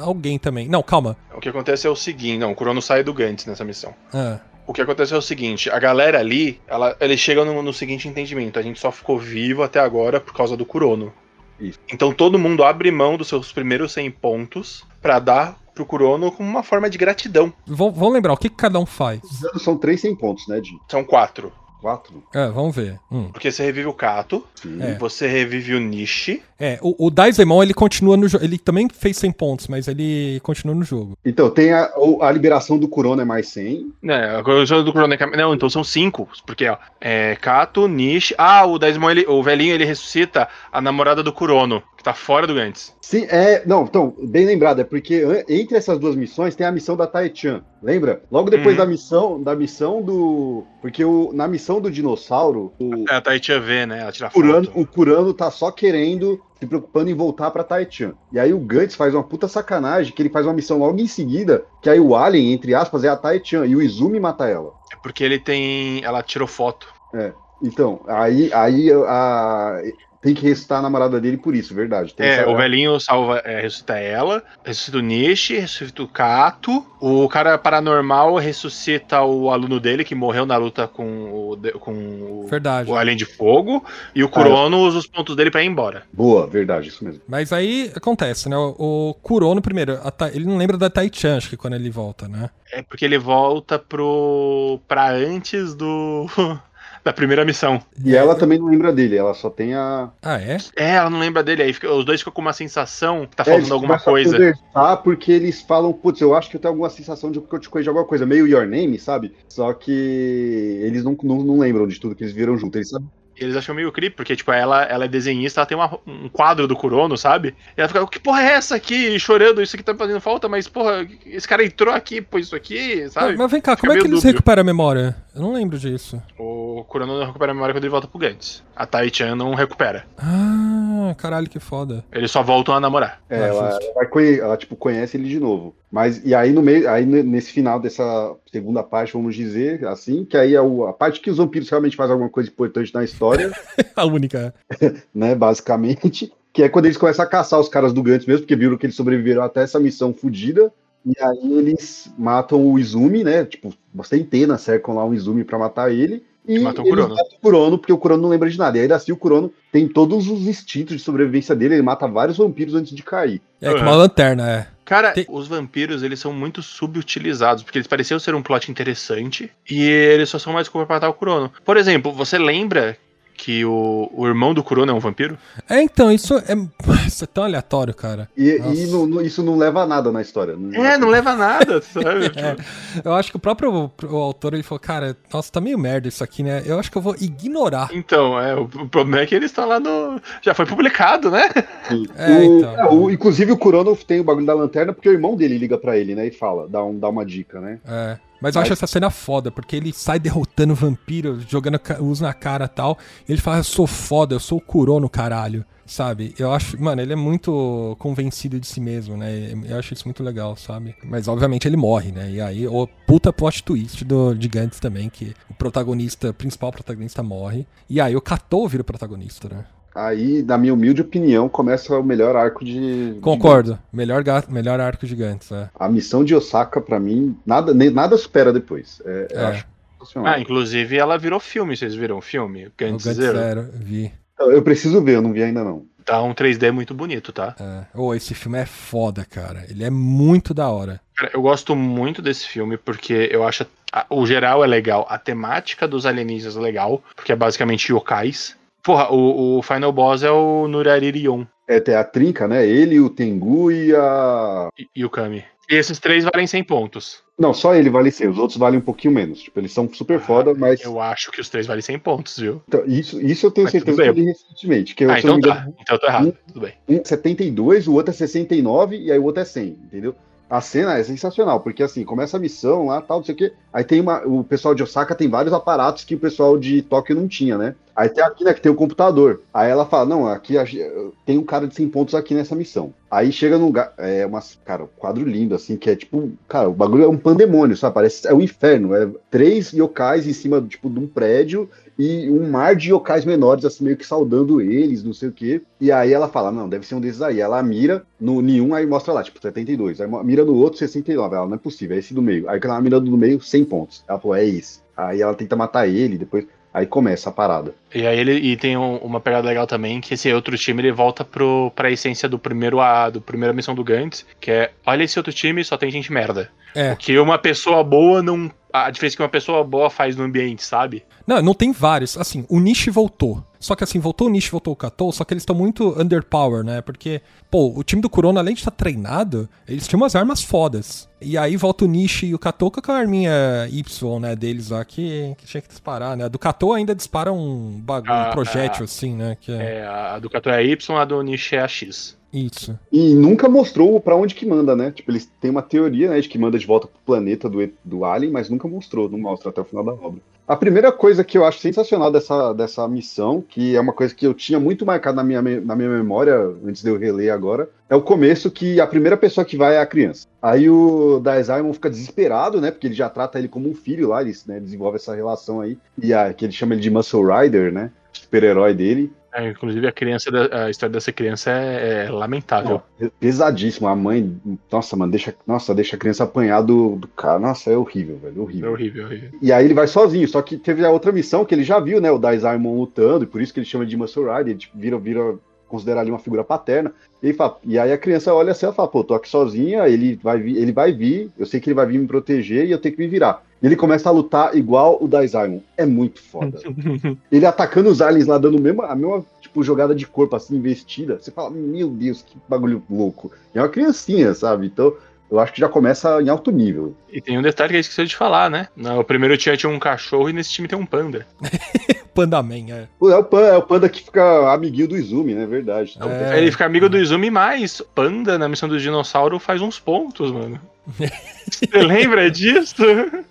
Speaker 2: alguém também. Não, calma.
Speaker 4: O que acontece é o seguinte, não, o Kurono sai do Gantz nessa missão.
Speaker 2: Ah,
Speaker 4: O que aconteceu é o seguinte, a galera ali, ela, eles chegam no, no seguinte entendimento, a gente só ficou vivo até agora por causa do Kurono.
Speaker 3: Isso.
Speaker 4: Então todo mundo abre mão dos seus primeiros 100 pontos pra dar pro Kurono como uma forma de gratidão.
Speaker 2: Vamos lembrar, o que, que cada um faz?
Speaker 3: São 3 100 pontos, né, de
Speaker 4: São quatro.
Speaker 3: 4.
Speaker 2: É, vamos ver. Hum.
Speaker 4: Porque você revive o Kato,
Speaker 3: Sim.
Speaker 2: É.
Speaker 4: você revive o Nishi,
Speaker 2: É, o, o Daizemon, ele continua no jogo. Ele também fez 100 pontos, mas ele continua no jogo.
Speaker 3: Então, tem a, a liberação do Corona é mais 100.
Speaker 4: né, a coisa do Kurono é Não, então são cinco, porque, ó, é Kato, Nishi... Ah, o Daismon, ele, o velhinho, ele ressuscita a namorada do Kurono, que tá fora do Gantz.
Speaker 3: Sim, é. Não, então, bem lembrado, é porque entre essas duas missões tem a missão da Taichan. Lembra? Logo depois
Speaker 4: Uhum.
Speaker 3: da missão, da missão do. Porque o, na missão do dinossauro, o
Speaker 4: É, a Taitia vê, né, ela tira
Speaker 3: Kurano,
Speaker 4: foto.
Speaker 3: o Kurano tá só querendo, se preocupando em voltar pra Taichan. E aí o Gantz faz uma puta sacanagem, que ele faz uma missão logo em seguida, que aí o Alien, entre aspas, é a Taichan, e o Izumi mata ela.
Speaker 4: É porque ele tem... Ela tirou foto.
Speaker 3: Então, aí, aí a, tem que ressuscitar a namorada dele por isso, verdade. Tem
Speaker 4: É, o velhinho salva, é, ressuscita ela, ressuscita o Nishi, ressuscita o Kato, o cara paranormal ressuscita o aluno dele que morreu na luta com o, com o,
Speaker 2: Verdade.
Speaker 4: o Alien de Fogo, e o Kurono usa os pontos dele pra ir embora.
Speaker 3: Boa, verdade, isso mesmo.
Speaker 2: Mas aí acontece, né? O, o Kurono, primeiro, Ta- ele não lembra da Tai-chan, acho que quando ele volta, né?
Speaker 4: É porque ele volta pro. pra antes do. Da primeira missão.
Speaker 3: E ela também não lembra dele, ela só tem a.
Speaker 2: Ah, é?
Speaker 4: É, ela não lembra dele, aí fica- os dois ficam com uma sensação que tá
Speaker 3: É, eles
Speaker 4: faltando alguma
Speaker 3: começam a
Speaker 4: coisa.
Speaker 3: conversar porque eles falam, putz, eu acho que eu tenho alguma sensação de que eu te conheço de alguma coisa, meio Your Name, sabe? Só que eles não, não, não lembram de tudo que eles viram junto. Eles sabem.
Speaker 4: Eles acham meio creepy, porque, tipo, ela, ela é desenhista, ela tem uma- um quadro do Kurono, sabe? E ela fica, que porra é essa aqui? Chorando, isso aqui tá me fazendo falta, mas, porra, esse cara entrou aqui, pôs isso aqui, sabe?
Speaker 2: Mas, mas vem cá,
Speaker 4: Fica
Speaker 2: como é que eles
Speaker 4: dúbio.
Speaker 2: recuperam a memória? Eu não lembro disso.
Speaker 4: O Kurono não recupera a memória quando ele volta pro Gantz. A Tai-chan não recupera.
Speaker 2: Ah, caralho, que foda.
Speaker 4: Eles só voltam a namorar.
Speaker 3: É,
Speaker 2: Ah,
Speaker 3: ela, ela ela, tipo, conhece ele de novo. Mas, e aí no meio, aí ne- nesse final dessa segunda parte, vamos dizer, assim, que aí é o- a parte que os vampiros realmente fazem alguma coisa importante na história,
Speaker 2: a única.
Speaker 3: né, basicamente, que é quando eles começam a caçar os caras do Gantz mesmo, porque viram que eles sobreviveram até essa missão fodida, e aí eles matam o Izumi, né, tipo, centenas cercam lá o Izumi pra matar ele, e
Speaker 4: matam o
Speaker 3: eles
Speaker 4: Kurono.
Speaker 3: matam o Kurono, porque o Kurono não lembra de nada. E aí assim o Kurono tem todos os instintos de sobrevivência dele, ele mata vários vampiros antes de cair.
Speaker 2: É, com
Speaker 4: Uhum.
Speaker 2: uma lanterna, é.
Speaker 4: Cara,
Speaker 2: Tem-
Speaker 4: os vampiros, eles são muito subutilizados, porque eles pareciam ser um plot interessante, e eles só são mais como pra matar o Kurono. Por exemplo, você lembra que o, o irmão do Kurono é um vampiro?
Speaker 2: É, então, isso é, isso é tão aleatório, cara.
Speaker 3: E, e não- não- isso não leva a nada na história.
Speaker 4: É, não leva a nada, sabe?
Speaker 2: É. Eu acho que o próprio o autor ele falou, cara, nossa, tá meio merda isso aqui, né? Eu acho que eu vou ignorar.
Speaker 4: Então, é, o, o problema é que eles estão lá no. Já foi publicado, né?
Speaker 2: É,
Speaker 3: o,
Speaker 2: então.
Speaker 3: é, o- inclusive o Kurono tem o bagulho da lanterna porque o irmão dele liga pra ele, né? E fala, dá, um, dá uma dica, né?
Speaker 2: É. Mas eu acho essa cena foda, porque ele sai derrotando o vampiro, jogando uso na cara e tal. E ele fala, eu sou foda, eu sou o Kurono, caralho. Sabe? Eu acho, mano, ele é muito convencido de si mesmo, né? Eu acho isso muito legal, sabe? Mas obviamente ele morre, né? E aí, o puta plot twist do de Gantz também, que o protagonista, o principal protagonista morre. E aí o Katou vira o protagonista, né?
Speaker 3: Aí, na minha humilde opinião, começa o melhor arco de. de-
Speaker 2: Concordo. Melhor, ga- melhor arco de Gantz, é.
Speaker 3: a missão de Osaka, pra mim, nada, nem- nada supera depois. É, eu
Speaker 2: É.
Speaker 3: acho sensacional.
Speaker 4: Ah, inclusive ela virou filme, vocês viram o filme?
Speaker 2: O
Speaker 4: Gantz
Speaker 2: Gantz
Speaker 4: Zero.
Speaker 2: Zero, vi.
Speaker 3: Eu, eu preciso ver, eu não vi ainda não.
Speaker 4: Tá um 3D muito bonito, tá?
Speaker 2: É. Oh, esse filme é foda, cara. Ele é muito da hora.
Speaker 4: Cara, eu gosto muito desse filme porque eu acho a- o geral é legal, a temática dos alienígenas é legal, porque é basicamente yokais. Porra, o, o final boss é o Nuraririon
Speaker 3: É, tem a trinca, né? Ele, o Tengu e a.
Speaker 4: e, e o Kami. E esses três valem 100 pontos.
Speaker 3: Não, só ele vale 100, os outros valem um pouquinho menos. Tipo, eles são super foda, mas.
Speaker 4: Eu acho que os três valem 100 pontos, viu?
Speaker 3: Então, isso, isso eu tenho
Speaker 4: Mas
Speaker 3: certeza que eu li recentemente. Que eu,
Speaker 4: Ah, então
Speaker 3: me engano,
Speaker 4: tá. Então eu tô errado. Tudo bem.
Speaker 3: Um é 72, o outro é 69 e aí o outro é 100, entendeu? A cena é sensacional, porque assim, começa a missão lá, tal, não sei o quê. Aí tem uma. O pessoal de Osaka tem vários aparatos que o pessoal de Tóquio não tinha, né? Aí tem aqui, né, que tem o computador. Aí ela fala: Não, aqui a tem um cara de 100 pontos aqui nessa missão. Aí chega num lugar. É umas. Cara, um quadro lindo, assim, que é tipo. Cara, o bagulho é um pandemônio, sabe? Parece. É um inferno. É três yokais em cima, tipo, de um prédio e um mar de yokais menores, assim, meio que saudando eles, não sei o quê. E aí ela fala, não, deve ser um desses aí. Ela mira no nenhum, aí mostra lá, tipo, 72. Aí mira no outro, 69. Ela, não é possível, é esse do meio. Aí quando ela mira do meio, 100 pontos. Ela falou, é esse. Aí ela tenta matar ele, depois... Aí começa a parada.
Speaker 4: E aí ele e tem um, uma pegada legal também, que esse outro time ele volta pro, pra essência do primeiro A, do primeira missão do Gantz, que é olha esse outro time, só tem gente merda.
Speaker 2: É.
Speaker 4: O que uma pessoa boa não. A diferença que uma pessoa boa faz no ambiente, sabe?
Speaker 2: Não, não tem vários. Assim, o Nishi voltou. Só que assim, voltou o Nishi, voltou o Katou, só que eles estão muito underpower, né? Porque, pô, o time do Corona, além de estar treinado, eles tinham umas armas fodas. E aí volta o Nishi e o Katou com a arminha Y, né, deles lá, que, que tinha que disparar, né? A do Katou ainda dispara um bagulho, um
Speaker 4: Ah,
Speaker 2: projétil,
Speaker 4: ah.
Speaker 2: assim, né? Que é...
Speaker 4: É, a do Kato é a Y, a do Nishi é a X.
Speaker 2: Isso.
Speaker 3: E nunca mostrou pra onde que manda, né? Tipo, eles têm uma teoria, né, de que manda de volta pro planeta do, do Alien, mas nunca mostrou, não mostra até o final da obra. A primeira coisa que eu acho sensacional dessa, dessa missão, que é uma coisa que eu tinha muito marcado na minha, na minha memória, antes de eu reler agora, é o começo que a primeira pessoa que vai é a criança. Aí o Daesaimon fica desesperado, né? Porque ele já trata ele como um filho lá, eles né, desenvolve essa relação aí. E a, que ele chama ele de Muscle Rider, né? Super-herói dele.
Speaker 4: É, inclusive a criança, a história dessa criança é, é lamentável.
Speaker 3: Ó, pesadíssimo. A mãe, nossa, mano, deixa, nossa, deixa a criança apanhar do, do cara. Nossa, é horrível, velho,
Speaker 4: É
Speaker 3: horrível.
Speaker 4: horrível, horrível.
Speaker 3: E aí ele vai sozinho, só que teve a outra missão que ele já viu, né? O Daesaimon lutando, e por isso que ele chama de Muscle Rider, ele tipo, vira, vira considerar ali uma figura paterna. E, ele fala- e aí a criança olha assim e fala, pô, tô aqui sozinha, ele vai, vir, ele vai vir, eu sei que ele vai vir me proteger e eu tenho que me virar. E ele começa a lutar igual o Daesaimon. É muito foda. ele atacando os aliens lá, dando o mesmo, a mesma tipo, jogada de corpo assim, investida. Você fala, meu Deus, que bagulho louco. E é uma criancinha, sabe? Então, eu acho que já começa em alto nível.
Speaker 4: E tem um detalhe que a gente esqueceu de falar, né? No primeiro time tinha um cachorro e nesse time tem um panda.
Speaker 2: Pandaman, é.
Speaker 3: É o, panda, é o panda que fica amiguinho do Izumi, né? Verdade. Então,
Speaker 2: É.
Speaker 4: Ele fica amigo do Izumi, mas panda na missão do dinossauro faz uns pontos, mano. Você lembra disso?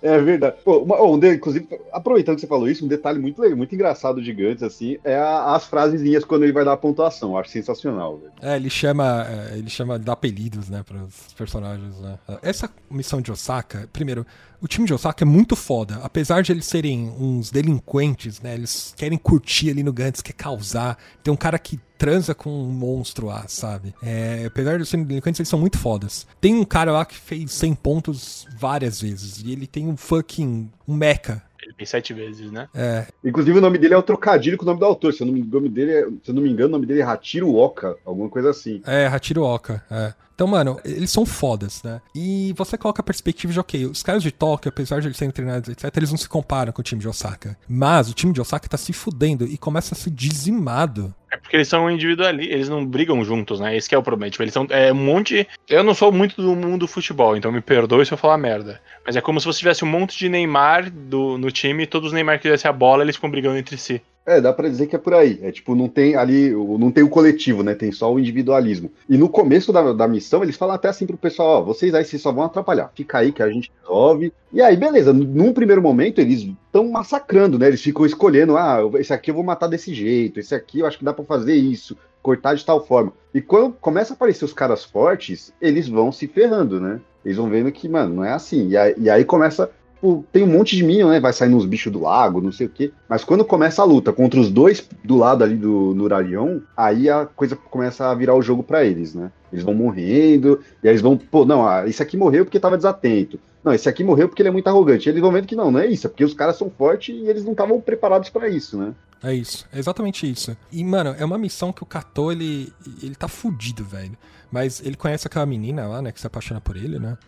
Speaker 3: É verdade. Pô, uma- um de- inclusive, aproveitando que você falou isso, um detalhe muito legal, muito engraçado de Gantz, assim, é a- as frasezinhas quando ele vai dar a pontuação. Eu acho sensacional, velho.
Speaker 2: É, ele chama, é, ele chama de apelidos, né, para os personagens, né. Essa missão de Osaka, primeiro, o time de Osaka é muito foda, apesar de eles serem uns delinquentes, né, eles querem curtir ali no Gantz, quer causar, tem um cara que transa com um monstro lá, sabe? É, apesar de serem delinquentes, eles são muito fodas. Tem um cara lá que fez 100 pontos várias vezes, e ele tem um fucking, um mecha.
Speaker 4: Ele fez sete vezes, né?
Speaker 2: É,
Speaker 3: Inclusive, o nome dele é o trocadilho com o nome do autor. Se eu não, me- o nome dele é- se eu não me engano, o nome dele é Hachiro Oka, alguma coisa assim.
Speaker 2: É, Hachiro Oka, é. Então, mano, eles são fodas, né? E você coloca a perspectiva de, ok, os caras de Tóquio, apesar de eles serem treinados, etc., eles não se comparam com o time de Osaka. Mas o time de Osaka tá se fudendo e começa a ser dizimado.
Speaker 4: É porque eles são individualistas, eles não brigam juntos, né? Esse é o problema. Tipo, eles são é um monte. Eu não sou muito do mundo do futebol, então me perdoe se eu falar merda. Mas é como se você tivesse um monte de Neymar do, no time e todos os Neymar que quisessem a bola, eles ficam brigando entre si.
Speaker 3: É, dá pra dizer que é por aí. É tipo, não tem ali, não tem o coletivo, né? Tem só o individualismo. E no começo da, da missão, eles falam até assim pro pessoal, ó, vocês aí vocês só vão atrapalhar. Fica aí que a gente resolve. E aí, beleza, num primeiro momento eles estão massacrando, né? Eles ficam escolhendo, ah, esse aqui eu vou matar desse jeito, esse aqui eu acho que dá pra fazer isso, cortar de tal forma. E quando começa a aparecer os caras fortes, eles vão se ferrando, né? Eles vão vendo que, mano, não é assim. E aí, e aí começa tipo, tem um monte de minion, né? Vai saindo uns bichos do lago, não sei o quê. Mas quando começa a luta contra os dois do lado ali do Nurarion, aí a coisa começa a virar o jogo pra eles, né? Eles vão morrendo, e aí eles vão, pô, não, ah, esse aqui morreu porque tava desatento. Não, esse aqui morreu porque ele é muito arrogante. E eles vão vendo que não, não é isso, é porque os caras são fortes e eles não estavam preparados pra isso, né?
Speaker 2: É isso, é exatamente isso. E, mano, é uma missão que o Kato, ele, ele tá fudido, velho. Mas ele conhece aquela menina lá, né, que se apaixona por ele, né?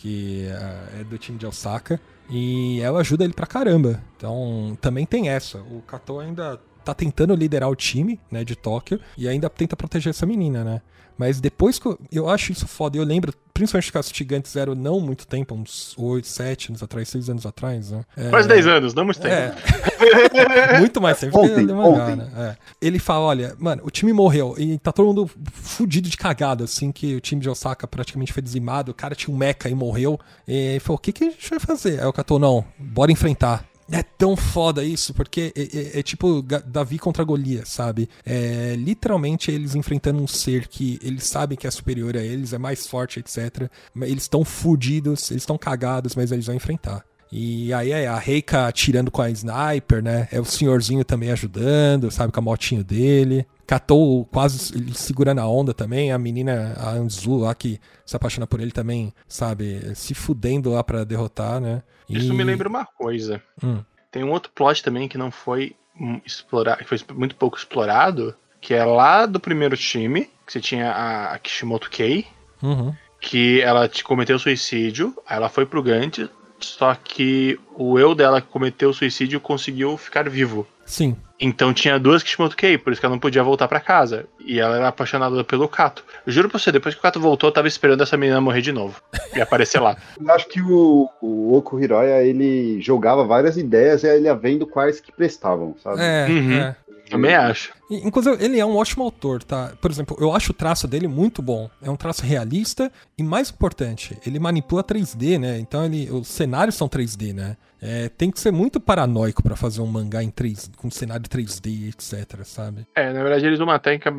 Speaker 2: Que ah, é do time de Osaka. E ela ajuda ele pra caramba. Então, também tem essa. O Kato ainda tá tentando liderar o time, né, de Tóquio. E ainda tenta proteger essa menina, né? Mas depois que eu, eu acho isso foda, eu lembro, principalmente assisti Gantz Zero não muito tempo, uns 8, 7 anos atrás, 6 anos atrás, né? É,
Speaker 4: Quase 10 anos, não muito tempo.
Speaker 2: é. Muito mais tempo mangá,
Speaker 3: ontem.
Speaker 2: né? É. Ele fala, olha, mano, o time morreu e tá todo mundo fudido de cagada, assim, que o time de Osaka praticamente foi dizimado, o cara tinha um mecha e morreu. E ele falou, o que, que a gente vai fazer? Aí o Kato, não, bora enfrentar. É tão foda isso, porque é, é- é tipo Davi contra Golias, sabe? É literalmente eles enfrentando um ser que eles sabem que é superior a eles, é mais forte, etc. Eles estão fudidos, eles estão cagados, mas eles vão enfrentar. E aí é a Reika atirando com a sniper, né? É o senhorzinho também ajudando, sabe, com a motinho dele. Catou quase segurando a onda também. A menina, a Anzu lá que se apaixona por ele também, sabe, se fudendo lá para derrotar, né?
Speaker 4: E... Isso me lembra uma coisa. Hum. Tem um outro plot também que não foi explorado, que foi muito pouco explorado, que é lá do primeiro time, que você tinha a Kishimoto Kei,
Speaker 2: uhum.
Speaker 4: que ela cometeu suicídio, aí ela foi pro Gantz, só que o eu dela que cometeu o suicídio conseguiu ficar vivo.
Speaker 2: Sim.
Speaker 4: Então tinha duas Kishimoto Kei, por isso que ela não podia voltar para casa. E ela era apaixonada pelo Kato. Eu juro pra você, depois que o Kato voltou, eu tava esperando essa menina morrer de novo. E aparecer lá.
Speaker 3: Eu acho que o, o Oku Hiroya, ele jogava várias ideias e ele ia vendo quais que prestavam, sabe?
Speaker 2: É, uhum. é.
Speaker 4: Também acho.
Speaker 2: Inclusive, ele é um ótimo autor, tá? Por exemplo, eu acho o traço dele muito bom. É um traço realista e, mais importante, ele manipula 3D, né? Então, ele, os cenários são 3D, né? É, tem que ser muito paranoico para fazer um mangá em 3, com cenário 3D, etc, sabe?
Speaker 4: É, na verdade, eles usam uma técnica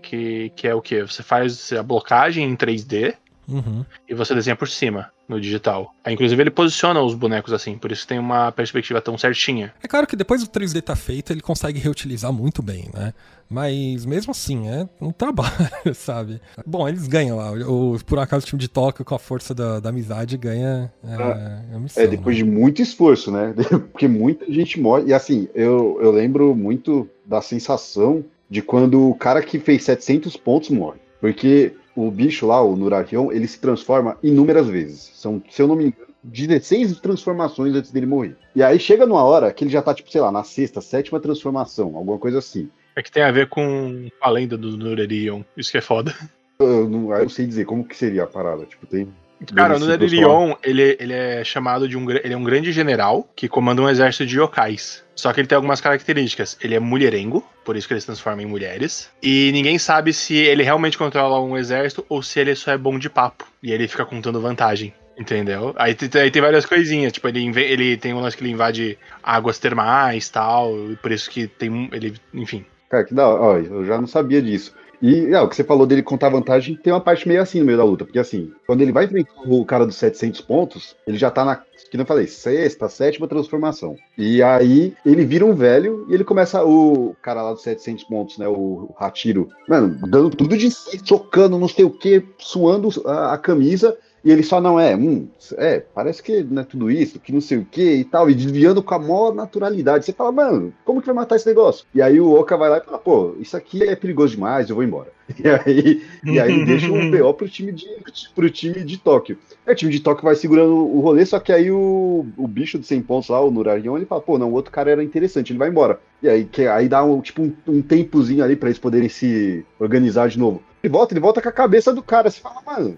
Speaker 4: que, que é o que? Você faz a blocagem em 3D
Speaker 2: uhum.
Speaker 4: e você desenha por cima no digital. Aí, inclusive, ele posiciona os bonecos assim, por isso tem uma perspectiva tão certinha.
Speaker 2: É claro que depois o 3D tá feito, ele consegue reutilizar muito bem, né? Mas mesmo assim, é um trabalho, sabe? Bom, eles ganham lá. O, por acaso o time de Tóquio, com a força da, da amizade, ganha é,
Speaker 3: ah, a missão. É, depois né? de muito esforço, né? Porque muita gente morre. E assim, eu, eu lembro muito da sensação de quando o cara que fez 700 pontos morre. Porque o bicho lá, o Nurakion, ele se transforma inúmeras vezes. São, se eu não me engano, 16 transformações antes dele morrer. E aí chega numa hora que ele já tá, tipo, sei lá, na sexta, sétima transformação, alguma coisa assim.
Speaker 4: É que tem a ver com a lenda do Nurarion. Isso que é foda.
Speaker 3: Eu não, eu não sei dizer como que seria a parada. Tipo, tem.
Speaker 4: Cara, o Nurarion, ele, ele é chamado de um, ele é um grande general que comanda um exército de yokais. Só que ele tem algumas características. Ele é mulherengo, por isso que ele se transforma em mulheres. E ninguém sabe se ele realmente controla um exército ou se ele só é bom de papo. E ele fica contando vantagem. Entendeu? Aí, aí, tem várias coisinhas, tipo, ele, ele tem um lance que ele invade águas termais tal, por isso que tem ele, enfim.
Speaker 3: Cara, que da hora, eu já não sabia disso. E é, o que você falou dele contar vantagem tem uma parte meio assim no meio da luta, porque assim, quando ele vai enfrentar o cara dos 700 pontos, ele já tá na, que não falei, sexta, sétima transformação. E aí ele vira um velho e ele começa, o cara lá dos 700 pontos, né, o, o Hatiro, mano, dando tudo de si, socando não sei o que, suando a, a camisa, e ele só não é, hum, é, parece que não é tudo isso, que não sei o que e tal, e desviando com a maior naturalidade. Você fala, mano, como que vai matar esse negócio? E aí o Oka vai lá e fala, pô, isso aqui é perigoso demais, eu vou embora. E aí, e aí deixa um BO pro time de, pro time de Tóquio. Aí o time de Tóquio vai segurando o rolê, só que aí o, o bicho de 100 pontos lá, o Nurarion, ele fala, pô, não, o outro cara era interessante, ele vai embora. E aí, que, aí dá um, tipo um, um tempozinho ali para eles poderem se organizar de novo. Ele volta, ele volta com a cabeça do cara. Você fala, mano,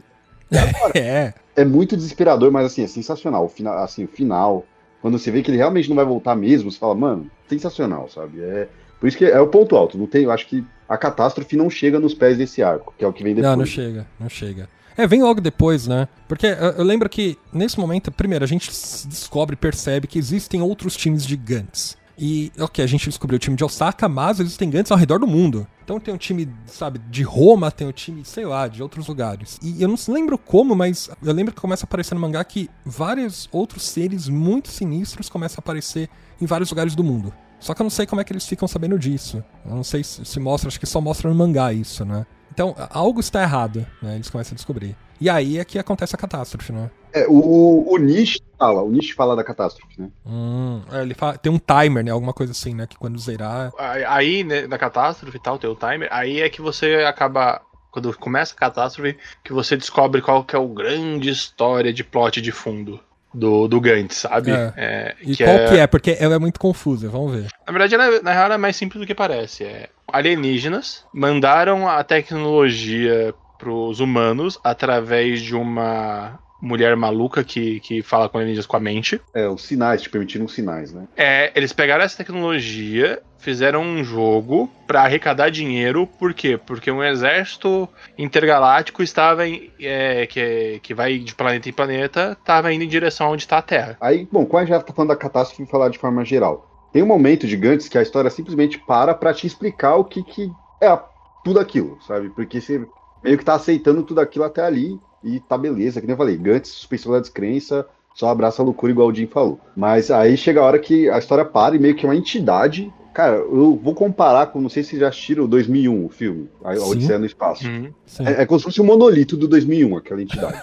Speaker 2: é.
Speaker 3: É muito desesperador, mas assim, é sensacional. O final, assim, o final, quando você vê que ele realmente não vai voltar mesmo, você fala, mano, sensacional, sabe? É, por isso que é o ponto alto. Não tem, eu acho que a catástrofe não chega nos pés desse arco, que é o que vem depois.
Speaker 2: Não, não chega, não chega. É, vem logo depois, né? Porque eu, eu lembro que, nesse momento, primeiro, a gente descobre, percebe que existem outros times gigantes. E, ok, a gente descobriu o time de Osaka, mas existem gigantes ao redor do mundo. Então tem um time, sabe, de Roma, tem um time, sei lá, de outros lugares. E eu não lembro como, mas eu lembro que começa a aparecer no mangá que vários outros seres muito sinistros começam a aparecer em vários lugares do mundo. Só que eu não sei como é que eles ficam sabendo disso. Eu não sei se, se mostra, acho que só mostra no mangá isso, né? Então, algo está errado, né? Eles começam a descobrir. E aí é que acontece a catástrofe, né?
Speaker 3: É, o, o Nish fala, o Nish fala da catástrofe, né?
Speaker 2: Hum, é, ele fala, tem um timer, né? Alguma coisa assim, né? Que quando zerar.
Speaker 4: Aí, né, da catástrofe e tal, tem o timer, aí é que você acaba. Quando começa a catástrofe, que você descobre qual que é o grande história de plot de fundo do, do Gantz, sabe?
Speaker 2: É. É, e que qual é... que é? Porque ela é muito confusa, vamos ver.
Speaker 4: Na verdade, ela, na real, ela é mais simples do que parece. É, alienígenas mandaram a tecnologia pros humanos através de uma mulher maluca que, que fala com alienígenas com a mente.
Speaker 3: É, os sinais, te permitiram sinais, né?
Speaker 4: É, eles pegaram essa tecnologia, fizeram um jogo para arrecadar dinheiro, por quê? Porque um exército intergaláctico estava em, é, que, que vai de planeta em planeta, estava indo em direção onde está a Terra.
Speaker 3: Aí, bom, quando a gente já tá falando da catástrofe, falar de forma geral. Tem um momento gigantes que a história simplesmente para para te explicar o que, que é tudo aquilo, sabe? Porque você meio que tá aceitando tudo aquilo até ali e tá beleza, que nem eu falei, Gantz, suspensão da descrença, só abraça a loucura, igual o Jim falou. Mas aí chega a hora que a história para e meio que uma entidade. Cara, eu vou comparar com, não sei se vocês já assistiram o 2001, o filme, A
Speaker 2: Sim.
Speaker 3: Odisseia no Espaço.
Speaker 4: Uhum.
Speaker 3: É, é como se fosse um monolito do 2001, aquela entidade.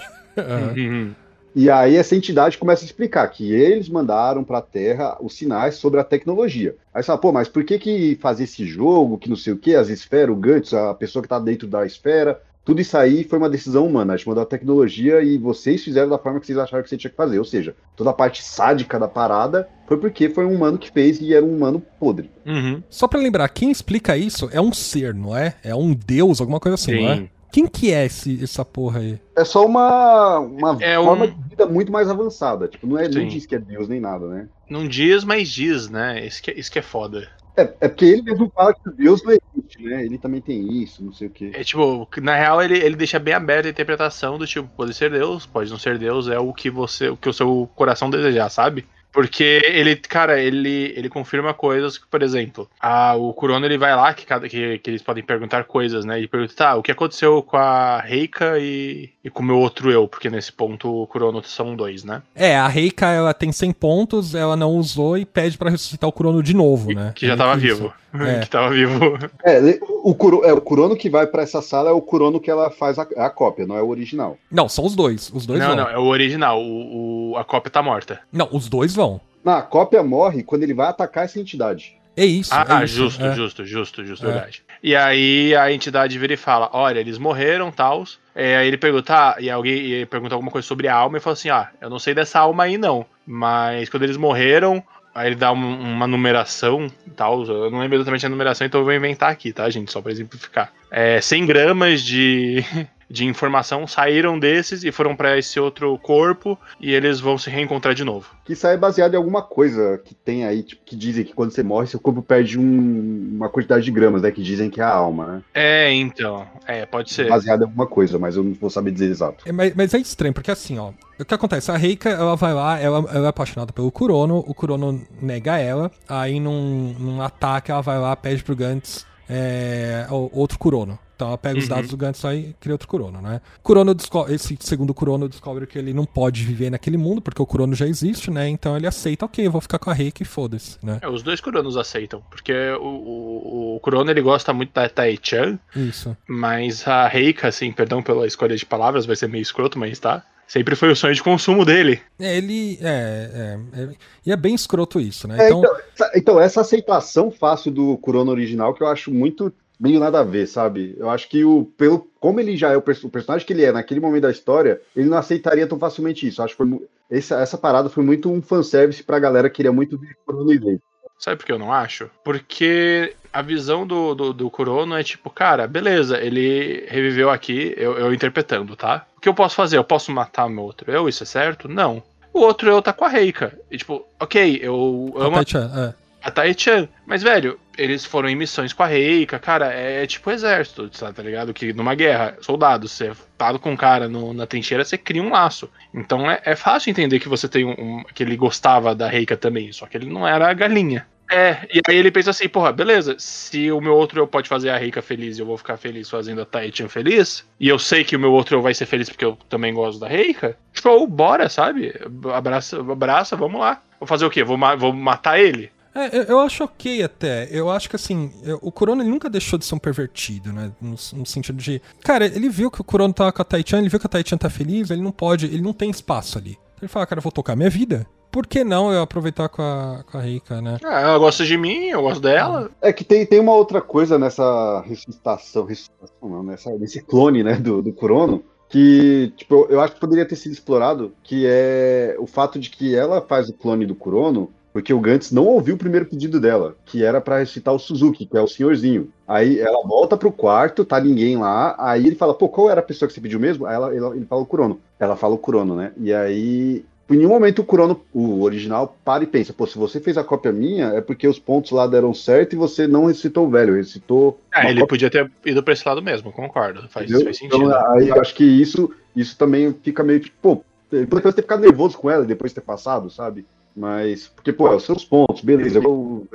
Speaker 4: Uhum.
Speaker 3: E aí essa entidade começa a explicar que eles mandaram para a Terra os sinais sobre a tecnologia. Aí você fala, pô, mas por que que fazer esse jogo, que não sei o que, as esferas, o Gantz, a pessoa que tá dentro da esfera, tudo isso aí foi uma decisão humana. A gente mandou a tecnologia e vocês fizeram da forma que vocês acharam que você tinha que fazer. Ou seja, toda a parte sádica da parada foi porque foi um humano que fez e era um humano podre.
Speaker 4: Uhum.
Speaker 2: Só pra lembrar, quem explica isso é um ser, não é? É um deus, alguma coisa assim, não é?
Speaker 4: Sim.
Speaker 2: Quem que é esse, essa porra aí?
Speaker 3: É só uma, uma
Speaker 4: É
Speaker 3: forma
Speaker 4: um-
Speaker 3: de vida muito mais avançada. Tipo, não, é, não
Speaker 4: Sim.
Speaker 3: diz que é Deus nem nada, né?
Speaker 4: Não diz, mas diz, né? Isso que, isso que é foda.
Speaker 3: É, é porque ele mesmo fala que Deus não existe, né? Ele também tem isso, não sei o quê.
Speaker 4: É tipo, na real ele, ele deixa bem aberta a interpretação do tipo, pode ser Deus, pode não ser Deus, é o que você, o que o seu coração desejar, sabe? Porque ele, cara, ele, ele confirma coisas que, por exemplo, a, o Kurono ele vai lá, que, cada, que, que eles podem perguntar coisas, né? E pergunta, tá, o que aconteceu com a Reika e, e com o meu outro eu? Porque nesse ponto o Kurono são dois, né?
Speaker 2: É, a Reika, ela tem 100 pontos, ela não usou e pede pra ressuscitar o Kurono de novo, né?
Speaker 4: Que já
Speaker 2: É
Speaker 4: tava vivo.
Speaker 2: É.
Speaker 4: que tava vivo.
Speaker 3: É, o, Kuro, é, o Kurono que vai pra essa sala é o Kurono que ela faz a, a cópia, não é o original.
Speaker 2: Não, são os dois. Os dois
Speaker 4: Não,
Speaker 2: vão.
Speaker 4: não, é o original. O, o- a cópia tá morta.
Speaker 2: Não, os dois vão.
Speaker 3: Não, a cópia morre quando ele vai atacar essa entidade.
Speaker 2: É isso.
Speaker 4: Ah,
Speaker 2: é isso,
Speaker 4: justo,
Speaker 2: é.
Speaker 4: justo, justo, justo,
Speaker 2: É.
Speaker 4: verdade. E aí a entidade vira e fala: olha, eles morreram, tals. É, aí ele pergunta, ah, e alguém e pergunta alguma coisa sobre a alma e fala assim: ah, eu não sei dessa alma aí não. Mas quando eles morreram, aí ele dá um- uma numeração e tal. Eu não lembro exatamente a numeração, então eu vou inventar aqui, tá, gente? Só pra exemplificar. É, 100 gramas de. De informação saíram desses e foram pra esse outro corpo e eles vão se reencontrar de novo.
Speaker 3: Que isso aí é baseado em alguma coisa que tem aí, tipo, que dizem que quando você morre, seu corpo perde um- uma quantidade de gramas, né? Que dizem que é a alma, né?
Speaker 4: É, então. É, pode ser.
Speaker 3: Baseado em alguma coisa, mas eu não vou saber dizer exato.
Speaker 2: É, mas, mas é estranho, porque assim, ó. O que acontece? A Reika, ela vai lá, ela, ela é apaixonada pelo Kurono, o Kurono nega ela, aí num, num ataque ela vai lá, pede pro Gantz é, o- outro Kurono. Então ela pega os
Speaker 4: Uhum.
Speaker 2: dados do Gantz e cria outro Kurono, né? Kurono desco- esse segundo Kurono descobre que ele não pode viver naquele mundo, porque o Kurono já existe, né? Então ele aceita, ok, eu vou ficar com a Reika e foda-se, né?
Speaker 4: É, os dois Kuronos aceitam, porque o, o, o Kurono ele gosta muito da Tai-chan,
Speaker 2: Isso.
Speaker 4: mas a Reika, assim, perdão pela escolha de palavras, vai ser meio escroto, mas tá. Sempre foi o sonho de consumo dele.
Speaker 2: É, ele. É, é, é- E é bem escroto isso, né?
Speaker 3: É,
Speaker 2: Então.
Speaker 3: então, essa, então, essa aceitação fácil do Kurono original que eu acho muito meio nada a ver, sabe? Eu acho que o pelo como ele já é o, o personagem que ele é naquele momento da história, ele não aceitaria tão facilmente isso. Eu acho que foi, essa, essa parada foi muito um fanservice pra galera que queria muito ver Kurono e.
Speaker 4: Sabe por que eu não acho? Porque a visão do, do, do Kurono é tipo, cara, beleza, ele reviveu aqui, eu, eu interpretando, tá? O que eu posso fazer? Eu posso matar meu outro eu? Isso é certo? Não. O outro eu tá com a Reika. E tipo, ok, eu amo a
Speaker 2: Tai-chan, é.
Speaker 4: a Tai-chan. Mas, velho, eles foram em missões com a Reika, cara, é, tipo exército, tá, ligado? Que numa guerra, soldado, você tá com um cara no- na trincheira, você cria um laço. Então é, é fácil entender que você tem um, um- que ele gostava da Reika também, só que ele não era a galinha. É, e aí ele pensa assim, porra, beleza, se o meu outro eu pode fazer a Reika feliz e eu vou ficar feliz fazendo a Tai-chan feliz, e eu sei que o meu outro eu vai ser feliz porque eu também gosto da Reika, show, bora, sabe? Abraça, abraça, vamos lá. Vou fazer o quê? Vou, ma- vou matar ele?
Speaker 2: É, eu, acho ok até. Eu acho que assim, eu- o Kurono ele nunca deixou de ser um pervertido, né? No, no sentido de. Cara, ele viu que o Kurono tava com a Taichan, ele viu que a Taichan tá feliz, ele não pode, ele não tem espaço ali. Então ele fala, cara, eu vou tocar minha vida. Por que não eu aproveitar com a, com a Reika, né?
Speaker 4: Ah, ela gosta de mim, eu gosto dela.
Speaker 3: É que tem, tem uma outra coisa nessa ressuscitação, ressuscitação não, nessa, nesse clone, né, do, do Kurono, que, tipo, eu- eu acho que poderia ter sido explorado, que é o fato de que ela faz o clone do Kurono porque o Gantz não ouviu o primeiro pedido dela, que era pra ressuscitar o Suzuki, que é o senhorzinho. Aí ela volta pro quarto, tá ninguém lá, aí ele fala, pô, qual era a pessoa que você pediu mesmo? Aí ela, ela- ele fala o Kurono. Ela fala o Kurono, né? E aí em nenhum momento o Kurono, o original, para e pensa, pô, se você fez a cópia minha, é porque os pontos lá deram certo e você não ressuscitou o velho.
Speaker 4: Ah,
Speaker 3: uma
Speaker 4: ele
Speaker 3: cópia,
Speaker 4: podia ter ido pra esse lado mesmo, concordo. Faz, faz sentido.
Speaker 3: Então, aí eu acho que isso, isso também fica meio que, pô, ele poderia ter ficado nervoso com ela depois de ter passado, sabe? Mas, porque, pô, é os seus pontos, beleza, eu-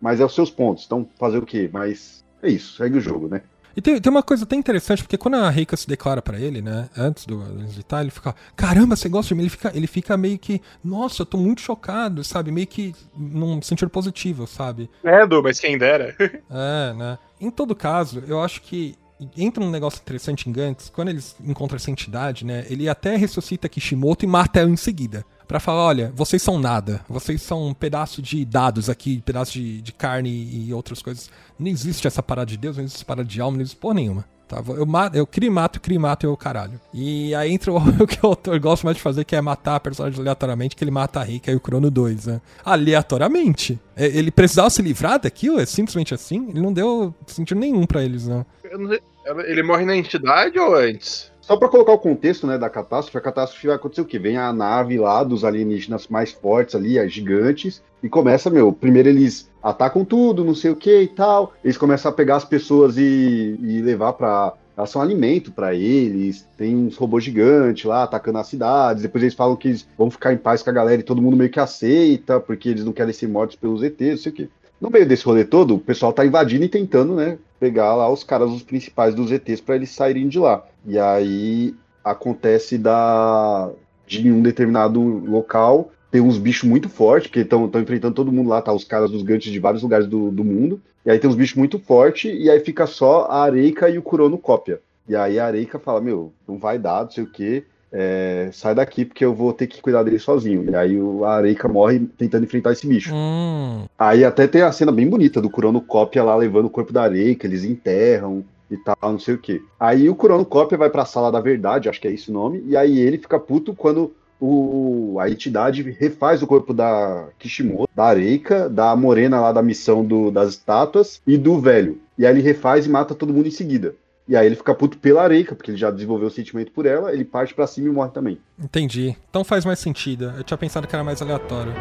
Speaker 3: mas é os seus pontos, então fazer o quê? Mas é isso, segue o jogo, né?
Speaker 2: E tem, tem uma coisa até interessante, porque quando a Reika se declara pra ele, né, antes do visitar, ele fica, caramba, você gosta de mim? Ele fica, ele fica meio que, nossa, eu tô muito chocado, sabe? Meio que num sentido positivo, sabe?
Speaker 4: É, Du, mas quem dera.
Speaker 2: É, né? Em todo caso, eu acho que entra um negócio interessante em Gantz, quando eles encontram essa entidade, né, ele até ressuscita Kishimoto e mata ela em seguida. Pra falar, olha, vocês são nada. Vocês são um pedaço de dados aqui, pedaço de, de carne e outras coisas. Não existe essa parada de Deus, não existe essa parada de alma, não existe porra nenhuma. Tá? Eu, eu crio e mato, crio e mato, eu caralho. E aí entra o, o que o autor gosta mais de fazer, que é matar personagens aleatoriamente, que ele mata a Rika e o Crono 2, né? Aleatoriamente. É, ele precisava se livrar daquilo, é simplesmente assim. Ele não deu sentido nenhum para eles, né?
Speaker 4: Ele morre na entidade ou antes?
Speaker 3: Só para colocar o contexto né, da catástrofe, a catástrofe vai acontecer o quê? Vem a nave lá dos alienígenas mais fortes ali, as gigantes, e começa, meu, primeiro eles atacam tudo, não sei o que e tal, eles começam a pegar as pessoas e, e levar para elas são alimento para eles, tem uns robôs gigantes lá atacando as cidades, depois eles falam que eles vão ficar em paz com a galera e todo mundo meio que aceita, porque eles não querem ser mortos pelos ETs, não sei o quê. No meio desse rolê todo, o pessoal tá invadindo e tentando, né, pegar lá os caras, os principais dos ETs para eles saírem de lá. E aí acontece da de um determinado local tem uns bichos muito fortes, que estão enfrentando todo mundo lá, tá? Os caras dos ganchos de vários lugares do, do mundo. E aí tem uns bichos muito fortes, e aí fica só a Areika e o Kurono cópia. E aí a Areika fala, meu, não vai dar, não sei o quê é, sai daqui porque eu vou ter que cuidar dele sozinho. E aí o Areika morre tentando enfrentar esse bicho. Hum. Aí até tem a cena bem bonita do Kurono Cópia lá levando o corpo da Areika, eles enterram e tal, não sei o que. Aí o Kurono Cópia vai pra sala da verdade, acho que é esse o nome, e aí ele fica puto quando o, a entidade refaz o corpo da Kishimoto, da Areika, da Morena lá da missão do, das estátuas e do velho. E aí ele refaz e mata todo mundo em seguida. E aí ele fica puto pela Areika, porque ele já desenvolveu o sentimento por ela, ele parte para cima e morre também.
Speaker 2: Entendi. Então faz mais sentido. Eu tinha pensado que era mais aleatório.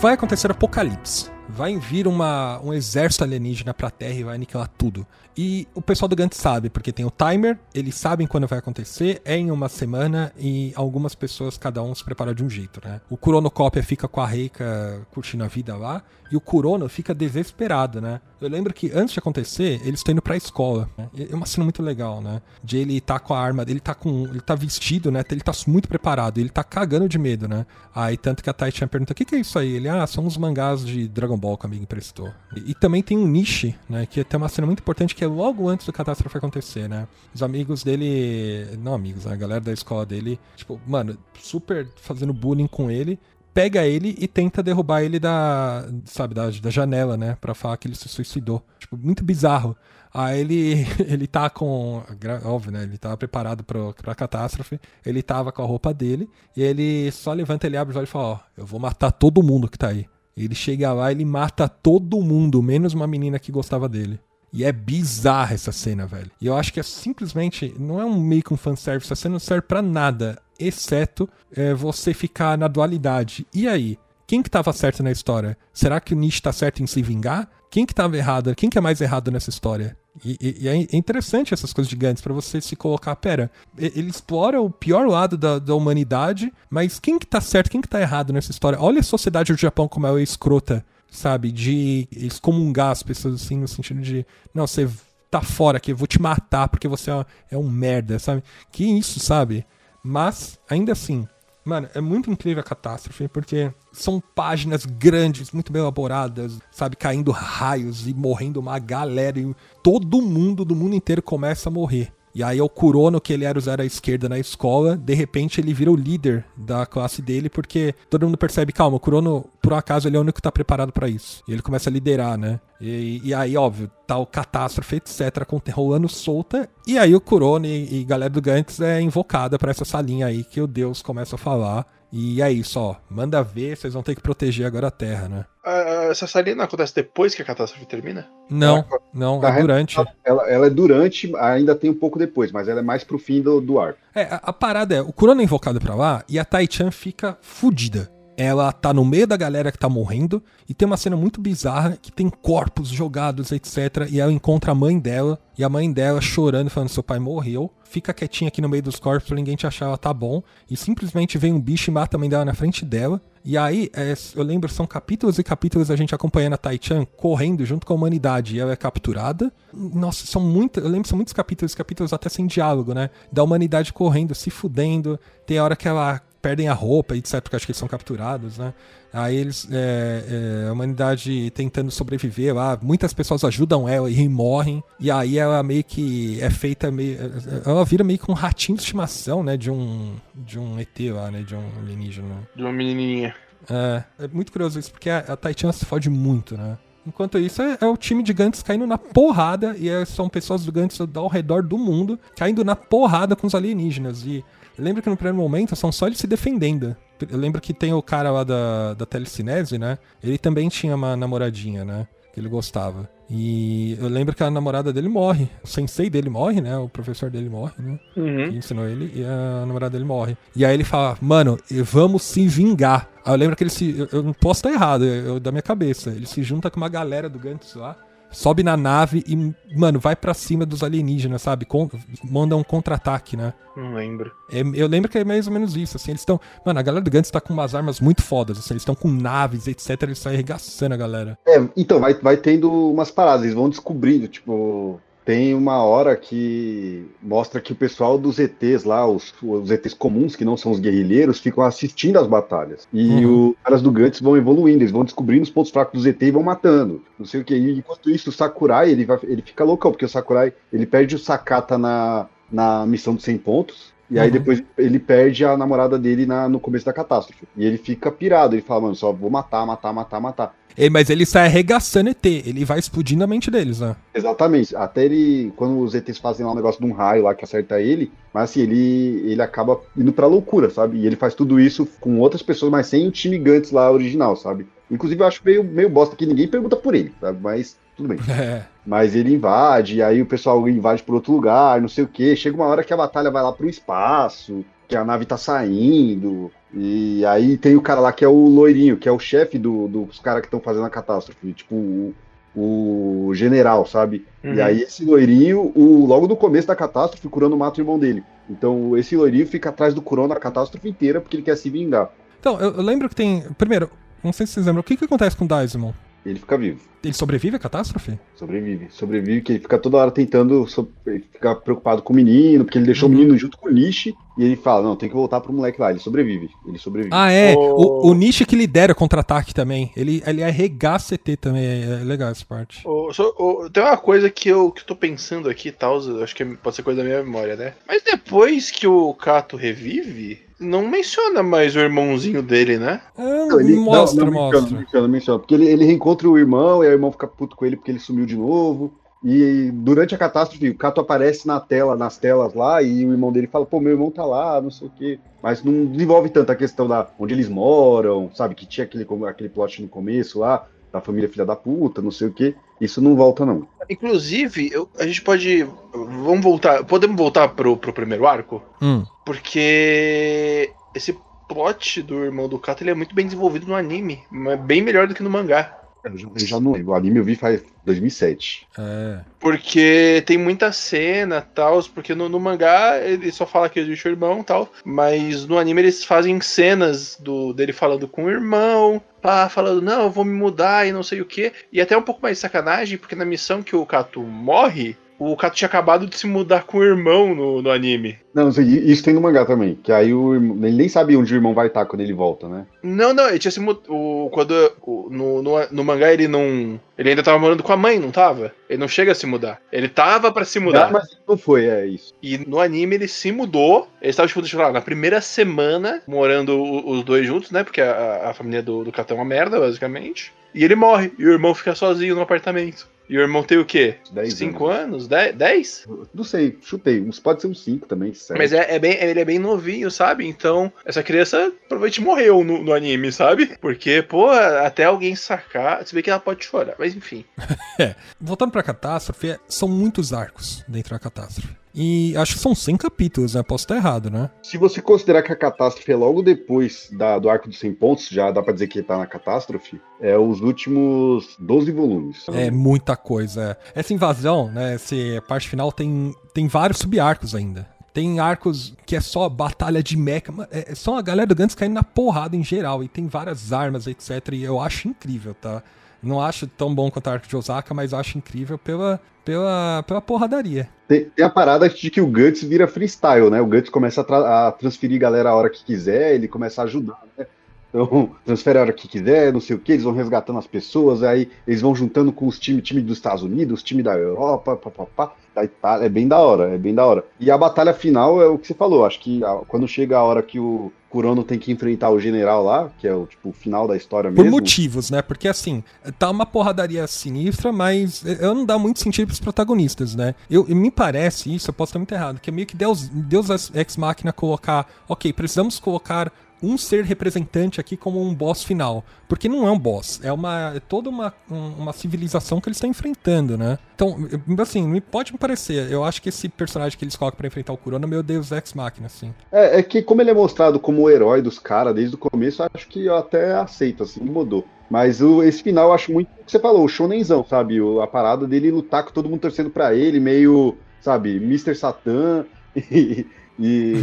Speaker 2: Vai acontecer apocalipse vai vir uma, um exército alienígena pra Terra e vai aniquilar tudo. E o pessoal do Gantt sabe, porque tem o timer, eles sabem quando vai acontecer, é em uma semana e algumas pessoas, cada um se prepara de um jeito, né? O Kuronocópia fica com a Reika curtindo a vida lá, e o Kurono fica desesperado, né? Eu lembro que antes de acontecer, eles estão indo pra escola. Né? É uma cena muito legal, né? De ele tá com a arma, ele tá com. ele tá vestido, né? Ele tá muito preparado, ele tá cagando de medo, né? Aí tanto que a Tai tinha pergunta: o que, que é isso aí? Ele, ah, são uns mangás de Dragon Ball que o amigo emprestou. E, e também tem um Nishi, né? Que tem uma cena muito importante que é logo antes do catástrofe acontecer, né? Os amigos dele. Não amigos? A galera da escola dele, tipo, mano, super fazendo bullying com ele pega ele e tenta derrubar ele da, sabe, da, da janela, né? Pra falar que ele se suicidou. Tipo, muito bizarro. Aí ele, ele tá com. Óbvio, né? Ele tava preparado pro, pra catástrofe. Ele tava com a roupa dele. E ele só levanta, ele abre os olhos e fala: Ó, eu vou matar todo mundo que tá aí. Ele chega lá, ele mata todo mundo, menos uma menina que gostava dele. E é bizarra essa cena, velho. E eu acho que é simplesmente. Não é um meio que um fanservice, essa cena não serve pra nada exceto é, você ficar na dualidade. E aí? Quem que tava certo na história? Será que o Nietzsche tá certo em se vingar? Quem que tava errado? Quem que é mais errado nessa história? E, e, e é interessante essas coisas gigantes para você se colocar, pera, ele explora o pior lado da, da, humanidade, mas quem que tá certo, quem que tá errado nessa história? Olha a sociedade do Japão como ela é escrota, sabe? De excomungar as pessoas assim, no sentido de, não, você tá fora aqui, eu vou te matar porque você é, é um merda, sabe? Que isso, sabe? Mas, ainda assim, mano, é muito incrível a catástrofe, porque são páginas grandes, muito bem elaboradas, sabe? Caindo raios e morrendo uma galera. E todo mundo do mundo inteiro começa a morrer. E aí o Kurono, que ele era zero à esquerda na escola, de repente ele vira o líder da classe dele, porque todo mundo percebe, calma, o Kurono, por um acaso, ele é o único que tá preparado para isso. E ele começa a liderar, né? E, e aí, óbvio, tal tá catástrofe, etc., rolando solta. E aí o Kurono e, e galera do Gantz é invocada para essa salinha aí que o Deus começa a falar. E é isso, ó. Manda ver, vocês vão ter que proteger agora a Terra, né?
Speaker 4: Uh, essa salinha não acontece depois que a catástrofe termina?
Speaker 2: Não, não, é durante.
Speaker 3: Ela, ela, é durante, ainda tem um pouco depois, mas ela é mais pro fim do, do arco.
Speaker 2: É, a, a, parada é, o Kurano é invocado pra lá e a Tai-chan fica fudida. Ela tá no meio da galera que tá morrendo e tem uma cena muito bizarra que tem corpos jogados, etc. E ela encontra a mãe dela e a mãe dela chorando, falando: seu pai morreu. Fica quietinha aqui no meio dos corpos pra ninguém te achar, ela tá bom. E simplesmente vem um bicho e mata a mãe dela na frente dela. E aí, é, eu lembro, são capítulos e capítulos a gente acompanhando a Tai-chan correndo junto com a humanidade e ela é capturada. Nossa, são muitos, eu lembro, são muitos capítulos, capítulos até sem diálogo, né? Da humanidade correndo, se fudendo. Tem a hora que ela perdem a roupa, etc, porque acho que eles são capturados, né? Aí eles, é, é, a humanidade tentando sobreviver lá, muitas pessoas ajudam ela e morrem, e aí ela meio que é feita meio, ela vira meio que um ratinho de estimação, né, de um, de um ET lá, né, de um alienígena.
Speaker 4: De uma menininha.
Speaker 2: É, é muito curioso isso, porque a, a Taichana se fode muito, né? Enquanto isso, é, é, o time de Gantz caindo na porrada, e é, são pessoas do Gantz ao redor do mundo caindo na porrada com os alienígenas. E Lembra que no primeiro momento são só eles se defendendo. Eu lembro que tem o cara lá da, da telecinese, né? Ele também tinha uma namoradinha, né? Que ele gostava. E eu lembro que a namorada dele morre. O sensei dele morre, né? O professor dele morre, né? Uhum. Que ensinou ele e a namorada dele morre. E aí ele fala, mano, vamos se vingar. Aí eu lembro que ele se. Eu, eu não posso estar errado, eu, da minha cabeça. Ele se junta com uma galera do Gantz lá sobe na nave e, mano, vai para cima dos alienígenas, sabe? Com, manda um contra-ataque, né?
Speaker 4: Não lembro.
Speaker 2: É, eu lembro que é mais ou menos isso, assim, eles estão... Mano, a galera do Gantz tá com umas armas muito fodas, assim, eles estão com naves, etc, eles estão arregaçando a galera.
Speaker 3: É, então, vai, vai tendo umas paradas, eles vão descobrindo, tipo tem uma hora que mostra que o pessoal dos ETs lá, os, os ETs comuns, que não são os guerrilheiros, ficam assistindo as batalhas. E uhum. os caras do Gantz vão evoluindo, eles vão descobrindo os pontos fracos dos ET e vão matando. Não sei o que. E enquanto isso, o Sakurai, ele, vai, ele fica loucão, porque o Sakurai, ele perde o Sakata na, na missão dos 100 pontos. E aí uhum. depois ele perde a namorada dele na, no começo da catástrofe. E ele fica pirado, ele fala, mano, só vou matar, matar, matar, matar.
Speaker 2: Ele, mas ele sai arregaçando ET, ele vai explodindo a mente deles, né?
Speaker 3: Exatamente. Até ele, quando os ETs fazem lá um negócio de um raio lá que acerta ele, mas assim, ele, ele acaba indo pra loucura, sabe? E ele faz tudo isso com outras pessoas, mas sem o time lá original, sabe? Inclusive eu acho meio, meio bosta que ninguém pergunta por ele, sabe? Mas tudo bem. É. Mas ele invade, aí o pessoal invade por outro lugar, não sei o que. Chega uma hora que a batalha vai lá pro espaço, que a nave tá saindo. E aí tem o cara lá que é o loirinho, que é o chefe do, dos caras que estão fazendo a catástrofe. Tipo, o, o general, sabe? Uhum. E aí esse loirinho, o, logo no começo da catástrofe, o Kurano mata o irmão dele. Então esse loirinho fica atrás do Kurano a catástrofe inteira porque ele quer se vingar.
Speaker 2: Então, eu, eu lembro que tem. Primeiro, não sei se vocês lembram, o que, que acontece com o Daismon?
Speaker 3: Ele fica vivo.
Speaker 2: Ele sobrevive à catástrofe?
Speaker 3: Sobrevive. Sobrevive, que ele fica toda hora tentando so... ficar preocupado com o menino, porque ele deixou uhum. o menino junto com o Nishi, e ele fala, não, tem que voltar pro moleque lá. Ele sobrevive. Ele sobrevive.
Speaker 2: Ah, é. O, o Nishi que lidera contra-ataque também. Ele, ele arregaça CT também. É, é legal essa parte.
Speaker 4: Oh, so, oh, tem uma coisa que eu, que eu tô pensando aqui e tal, acho que pode ser coisa da minha memória, né? Mas depois que o Kato revive, não menciona mais o irmãozinho dele, né?
Speaker 2: É, não, ele, mostra,
Speaker 3: não, não mostra. Menciona, menciona, menciona, porque ele, ele reencontra o irmão e aí o irmão fica puto com ele porque ele sumiu de novo. E durante a catástrofe, o Cato aparece na tela, nas telas lá, e o irmão dele fala, pô, meu irmão tá lá, não sei o quê. Mas não desenvolve tanto a questão da onde eles moram, sabe? Que tinha aquele, aquele plot no começo lá, da família filha da puta, não sei o quê. Isso não volta, não.
Speaker 4: Inclusive, eu, a gente pode. Vamos voltar. Podemos voltar pro, pro primeiro arco?
Speaker 2: Hum.
Speaker 4: Porque esse plot do irmão do Kato ele é muito bem desenvolvido no anime. Bem melhor do que no mangá.
Speaker 3: Eu já, eu já não lembro. O anime eu vi faz 2007.
Speaker 2: É.
Speaker 4: Porque tem muita cena tal, porque no, no, mangá ele só fala que existe o irmão tal, mas no anime eles fazem cenas do dele falando com o irmão, falando, não, eu vou me mudar e não sei o que. E até um pouco mais de sacanagem, porque na missão que o Kato morre, o Kato tinha acabado de se mudar com o irmão no, no anime.
Speaker 3: Não, isso tem no mangá também. Que aí o ele nem sabe onde o irmão vai estar quando ele volta, né?
Speaker 4: Não, não, ele tinha se mudado. Quando, o, no, no, no, mangá ele não. Ele ainda tava morando com a mãe, não tava? Ele não chega a se mudar. Ele tava para se mudar.
Speaker 3: Não, mas não foi, é isso.
Speaker 4: E no anime ele se mudou. Ele estava, tipo, deixa eu falar, na primeira semana morando os dois juntos, né? Porque a, a família do, do Catão é uma merda, basicamente. E ele morre. E o irmão fica sozinho no apartamento. E o irmão tem o quê?
Speaker 3: 10
Speaker 4: 5 anos? 10?
Speaker 3: Não sei, chutei. Pode ser uns 5 também.
Speaker 4: Sete. Mas é, é, bem, ele é bem novinho, sabe? Então, essa criança provavelmente morreu no, no, anime, sabe? Porque, pô, até alguém sacar. Se bem que ela pode chorar, mas enfim.
Speaker 2: é. Voltando pra catástrofe, é, são muitos arcos dentro da catástrofe. E acho que são 100 capítulos, né? Posso estar errado, né?
Speaker 3: Se você considerar que a catástrofe é logo depois da, do arco dos 100 pontos, já dá pra dizer que tá na catástrofe, é os últimos 12 volumes.
Speaker 2: É muita coisa. é. Essa invasão, né? Essa parte final tem, tem vários subarcos ainda. Tem arcos que é só batalha de mecha. É é só a galera do Gantz caindo na porrada em geral. E tem várias armas, etc. E eu acho incrível, tá? Não acho tão bom quanto o arco de Osaka, mas acho incrível pela, pela, pela porradaria.
Speaker 3: Tem, tem a parada de que o Guts vira freestyle, né? O Guts começa a, tra- a transferir galera a hora que quiser, ele começa a ajudar, né? Então, transfere a hora que quiser, não sei o que, eles vão resgatando as pessoas, aí eles vão juntando com os times time dos Estados Unidos, time da Europa, papapá, da Itália, é bem da hora, é bem da hora. E a batalha final é o que você falou, acho que quando chega a hora que o Kurono tem que enfrentar o general lá, que é o tipo o final da história
Speaker 2: Por
Speaker 3: mesmo.
Speaker 2: motivos, né? Porque assim, tá uma porradaria sinistra, mas eu não dá muito sentido pros protagonistas, né? Eu, me parece isso, eu posso estar muito errado, que é meio que Deus, Deus Ex Machina colocar, ok, precisamos colocar um ser representante aqui como um boss final. Porque não é um boss, é uma é toda uma, um- uma civilização que eles estão enfrentando, né? Então, assim, me pode me parecer, eu acho que esse personagem que eles colocam pra enfrentar o Kurono é meu Deus Ex Machina, assim.
Speaker 3: É, é que como ele é mostrado como o herói dos caras desde o começo, acho que eu até aceito, assim, mudou. Mas o- esse final eu acho muito o que você falou, o shonenzão, sabe? O- a parada dele lutar com todo mundo torcendo pra ele, meio, sabe, Mr. Satan. E, e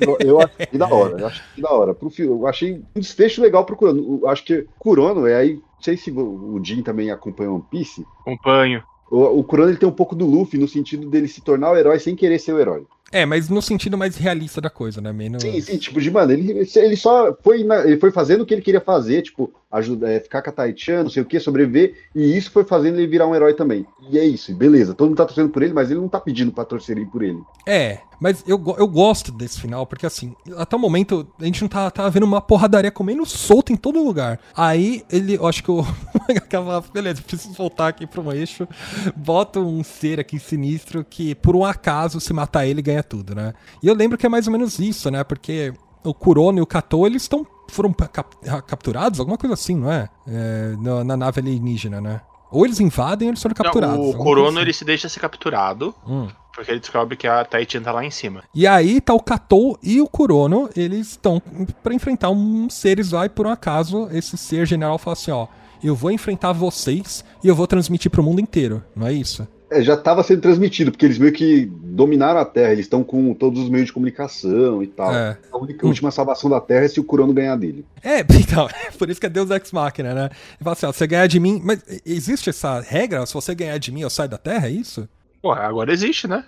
Speaker 3: eu, eu achei da hora, eu achei da hora. Pro, eu achei um desfecho legal pro Kurono. Eu acho que Kurono, é aí, não sei se o Jin também acompanha One Piece,
Speaker 4: Acompanho.
Speaker 3: o, o Kurono ele tem um pouco do Luffy no sentido dele se tornar o herói sem querer ser o herói.
Speaker 2: É, mas no sentido mais realista da coisa, né? Menos...
Speaker 3: Sim, sim, tipo, de mano, ele, ele só foi, na- ele foi fazendo o que ele queria fazer, tipo, ajuda, é, ficar com a Taichan, não sei o que, sobreviver, e isso foi fazendo ele virar um herói também. E é isso, beleza, todo mundo tá torcendo por ele, mas ele não tá pedindo pra torcerem por ele.
Speaker 2: É, mas eu, eu gosto desse final, porque assim, até o momento a gente não tá, tá vendo uma porradaria comendo solto em todo lugar. Aí ele, eu acho que o acaba, beleza, preciso voltar aqui pro eixo, bota um ser aqui sinistro que por um acaso se matar ele ganha tudo, né? E eu lembro que é mais ou menos isso, né? Porque o Kurono e o Kato, eles estão foram cap- capturados, alguma coisa assim, não é? É, na, na nave alienígena, né? Ou eles invadem ou eles foram capturados.
Speaker 4: Não, o Corono
Speaker 2: assim.
Speaker 4: ele se deixa ser capturado,
Speaker 2: Hum.
Speaker 4: porque ele descobre que a Taichan tá lá em cima.
Speaker 2: E aí tá o Katou e o Kurono, eles estão pra enfrentar um seres lá e por um acaso esse ser general fala assim, ó, eu vou enfrentar vocês e eu vou transmitir pro mundo inteiro, não é isso?
Speaker 3: É, já tava sendo transmitido, porque eles meio que dominaram a Terra, eles estão com todos os meios de comunicação e tal.
Speaker 2: É.
Speaker 3: A única, última salvação da Terra é se o Kurono ganhar dele.
Speaker 2: É, então, é por isso que é Deus Ex Machina, né? Ele fala assim, ó, você ganhar de mim, mas existe essa regra? Se você ganhar de mim, eu saio da Terra, é isso?
Speaker 4: Pô, agora existe, né?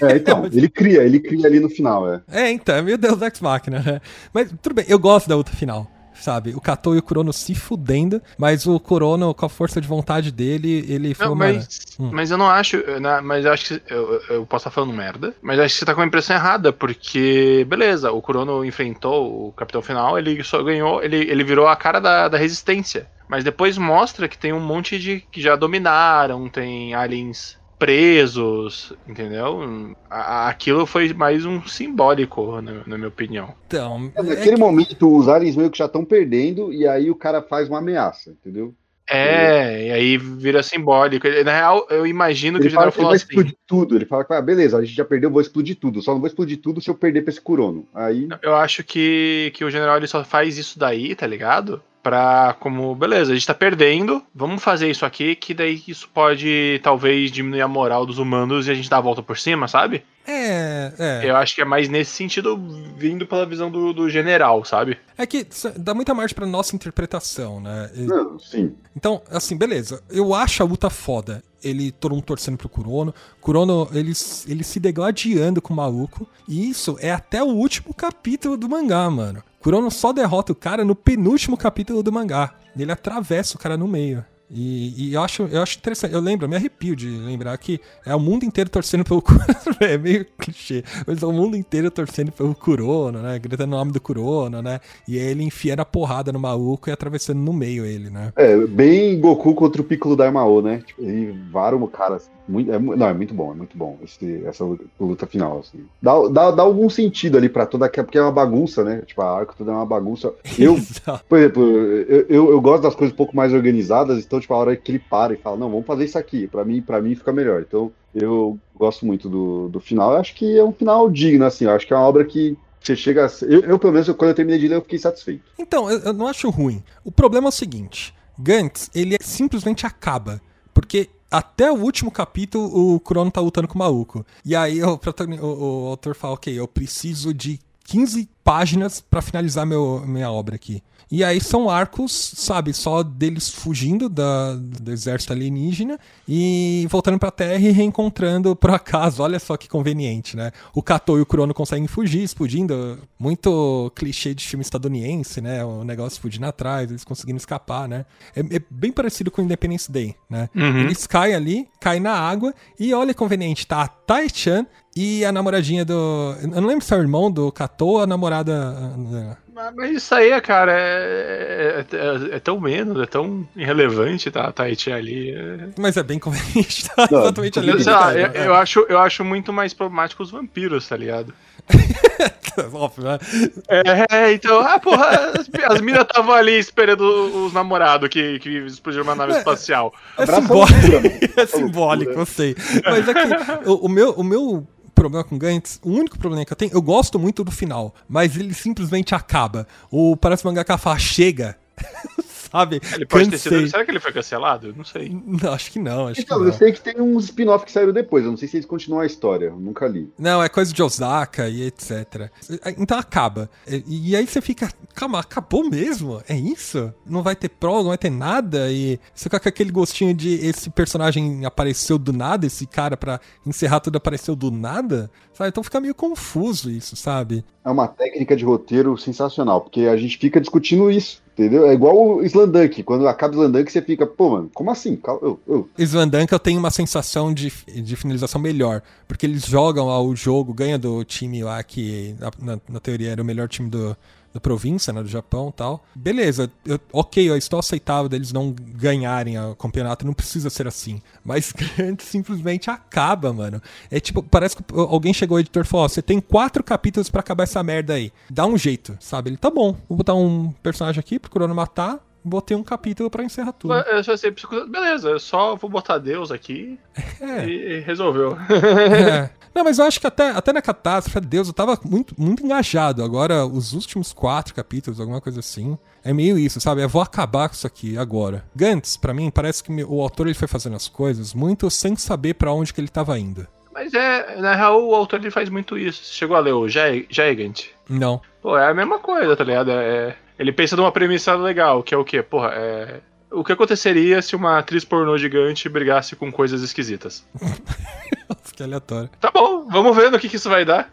Speaker 3: É, então, ele cria, ele cria ali no final, é.
Speaker 2: É, então, é meio Deus Ex Machina, né? Mas tudo bem, eu gosto da luta final. Sabe, o Katou e o Kurono se fudendo, mas o Kurono, com a força de vontade dele, ele falou,
Speaker 4: Não, mas,
Speaker 2: hum.
Speaker 4: mas eu não acho. né, Mas eu acho que. Eu, eu posso estar falando merda. Mas acho que você tá com a impressão errada. Porque, beleza, o Kurono enfrentou o capitão final, ele só ganhou. Ele, ele virou a cara da, da resistência. Mas depois mostra que tem um monte de. que já dominaram, tem aliens presos, entendeu? Aquilo foi mais um simbólico, na, na minha opinião.
Speaker 2: então...
Speaker 3: É,
Speaker 2: é
Speaker 3: Naquele momento, os aliens meio que já estão perdendo, e aí o cara faz uma ameaça, entendeu?
Speaker 4: É, e aí vira simbólico. Na real, eu imagino que
Speaker 3: Ele
Speaker 4: o general
Speaker 3: fala que ele
Speaker 4: falou
Speaker 3: vai
Speaker 4: assim.
Speaker 3: explodir tudo. Ele fala que, ah, beleza, a gente já perdeu, vou explodir tudo. Só não vou explodir tudo se eu perder pra esse Kurono. Aí,
Speaker 4: Eu acho que, que o general ele só faz isso daí, tá ligado? Pra, como, beleza, a gente tá perdendo, vamos fazer isso aqui, que daí isso pode, talvez, diminuir a moral dos humanos e a gente dá a volta por cima, sabe?
Speaker 2: É, é.
Speaker 4: Eu acho que é mais nesse sentido, vindo pela visão do, do general, sabe?
Speaker 2: É que dá muita margem pra nossa interpretação, né?
Speaker 3: Não, sim.
Speaker 2: Então, assim, beleza. Eu acho a luta foda. Ele, todo mundo torcendo pro Kurono. Kurono, ele, ele se degladiando com o maluco. E isso é até o último capítulo do mangá, mano. Kurono só derrota o cara no penúltimo capítulo do mangá. Ele atravessa o cara no meio. E, e eu, acho, eu acho interessante. Eu lembro, eu me arrepio de lembrar que é o mundo inteiro torcendo pelo é meio clichê. Mas é o mundo inteiro torcendo pelo Kurono, né? Gritando o nome do Kurono, né? E ele enfiando a porrada no maluco e atravessando no meio ele, né?
Speaker 3: É, bem Goku contra o Piccolo Daimao, né? Tipo, ele vara o cara. assim, Muito, é, não, é muito bom, é muito bom esse- essa luta, luta final, assim. Dá, dá, dá algum sentido ali pra toda aquela. Porque é uma bagunça, né? Tipo, a arco toda é uma bagunça. Eu, por exemplo, eu, eu, eu gosto das coisas um pouco mais organizadas, então, tipo, a hora que ele para e fala, não, vamos fazer isso aqui, pra mim, pra mim fica melhor. Então, eu gosto muito do, do final. Eu acho que é um final digno, assim. Eu acho que é uma obra que você chega. A... Eu, eu, pelo menos, quando eu terminei de ler, eu fiquei satisfeito.
Speaker 2: Então, eu, eu não acho ruim. O problema é o seguinte: Gantz, ele simplesmente acaba. Porque até o último capítulo o Crono tá lutando com o maluco. E aí o, o, o autor fala: ok, eu preciso de 15 páginas para finalizar meu, minha obra aqui. E aí são arcos, sabe, só deles fugindo da, do exército alienígena e voltando pra Terra e reencontrando por acaso. Olha só que conveniente, né? O Kato e o Crono conseguem fugir, explodindo. Muito clichê de filme estadunidense, né? O negócio fugindo atrás, eles conseguindo escapar, né? É, é bem parecido com Independence Day, né? Uhum. Eles caem ali, caem na água e olha conveniente, tá a Tai-chan e a namoradinha do. Eu não lembro se é o irmão do Kato ou a namorada. Né?
Speaker 4: Mas isso aí, cara, é, é, é, é, tão menos, é tão irrelevante, tá? Tahiti ali. É...
Speaker 2: Mas é bem conveniente, tá? Não, Exatamente ali.
Speaker 4: Sei lá, eu, eu, acho, eu acho muito mais problemático os vampiros, tá ligado? Óbvio, né? É, então, ah, porra, as, as minas estavam ali esperando os namorados que, que explodiram uma nave espacial.
Speaker 2: É, simbólico, é simbólico, eu sei. Mas é que o, o, meu, o meu problema com Gantz, o único problema que eu tenho, eu gosto muito do final, mas ele simplesmente acaba. O Parece Mangaka fala, chega. sabe?
Speaker 4: Ele pode Cansei. ter sido. Será que ele foi cancelado? Não sei.
Speaker 2: Não, acho que não. Acho
Speaker 3: então,
Speaker 2: que
Speaker 3: não. eu sei que tem uns spin-off que saíram depois. Eu não sei se eles continuam a história. Eu nunca li.
Speaker 2: Não, é coisa de Osaka e etc. Então acaba. E, e aí você fica. Calma, acabou mesmo? É isso? Não vai ter prova, não vai ter nada? E você fica com aquele gostinho de esse personagem apareceu do nada, esse cara pra encerrar tudo apareceu do nada? Sabe? Então fica meio confuso isso, sabe?
Speaker 3: É uma técnica de roteiro sensacional, porque a gente fica discutindo isso. Entendeu? É igual o Slandunk. Quando acaba Slandunk, você fica, pô, mano, como assim? Eu,
Speaker 2: eu. Slandunk eu tenho uma sensação de, de finalização melhor. Porque eles jogam lá o jogo, ganha do time lá que, na, na teoria, era o melhor time do, da província, né, do Japão e tal. Beleza, eu, ok, eu estou aceitável deles não ganharem o campeonato, não precisa ser assim. Mas simplesmente acaba, mano. É tipo, parece que alguém chegou, o editor e falou: você tem quatro capítulos para acabar essa merda aí. Dá um jeito, sabe? Ele tá bom, vou botar um personagem aqui procurando matar, botei um capítulo para encerrar tudo.
Speaker 4: Eu só sei, beleza, eu só vou botar Deus aqui é. e resolveu.
Speaker 2: É. Não, mas eu acho que até, até na catástrofe, Deus, eu tava muito, muito engajado. Agora, os últimos quatro capítulos, alguma coisa assim, é meio isso, sabe? Eu vou acabar com isso aqui agora. Gantz, para mim, parece que o autor ele foi fazendo as coisas muito sem saber para onde que ele tava indo.
Speaker 4: Mas é, na real, o autor ele faz muito isso. Você chegou a ler o Gigant?
Speaker 2: Não.
Speaker 4: Pô, é a mesma coisa, tá ligado? É, ele pensa numa premissa legal, que é o quê? Porra, é. O que aconteceria se uma atriz pornô gigante brigasse com coisas esquisitas?
Speaker 2: que aleatório.
Speaker 4: Tá bom, vamos ver no que, que isso vai dar.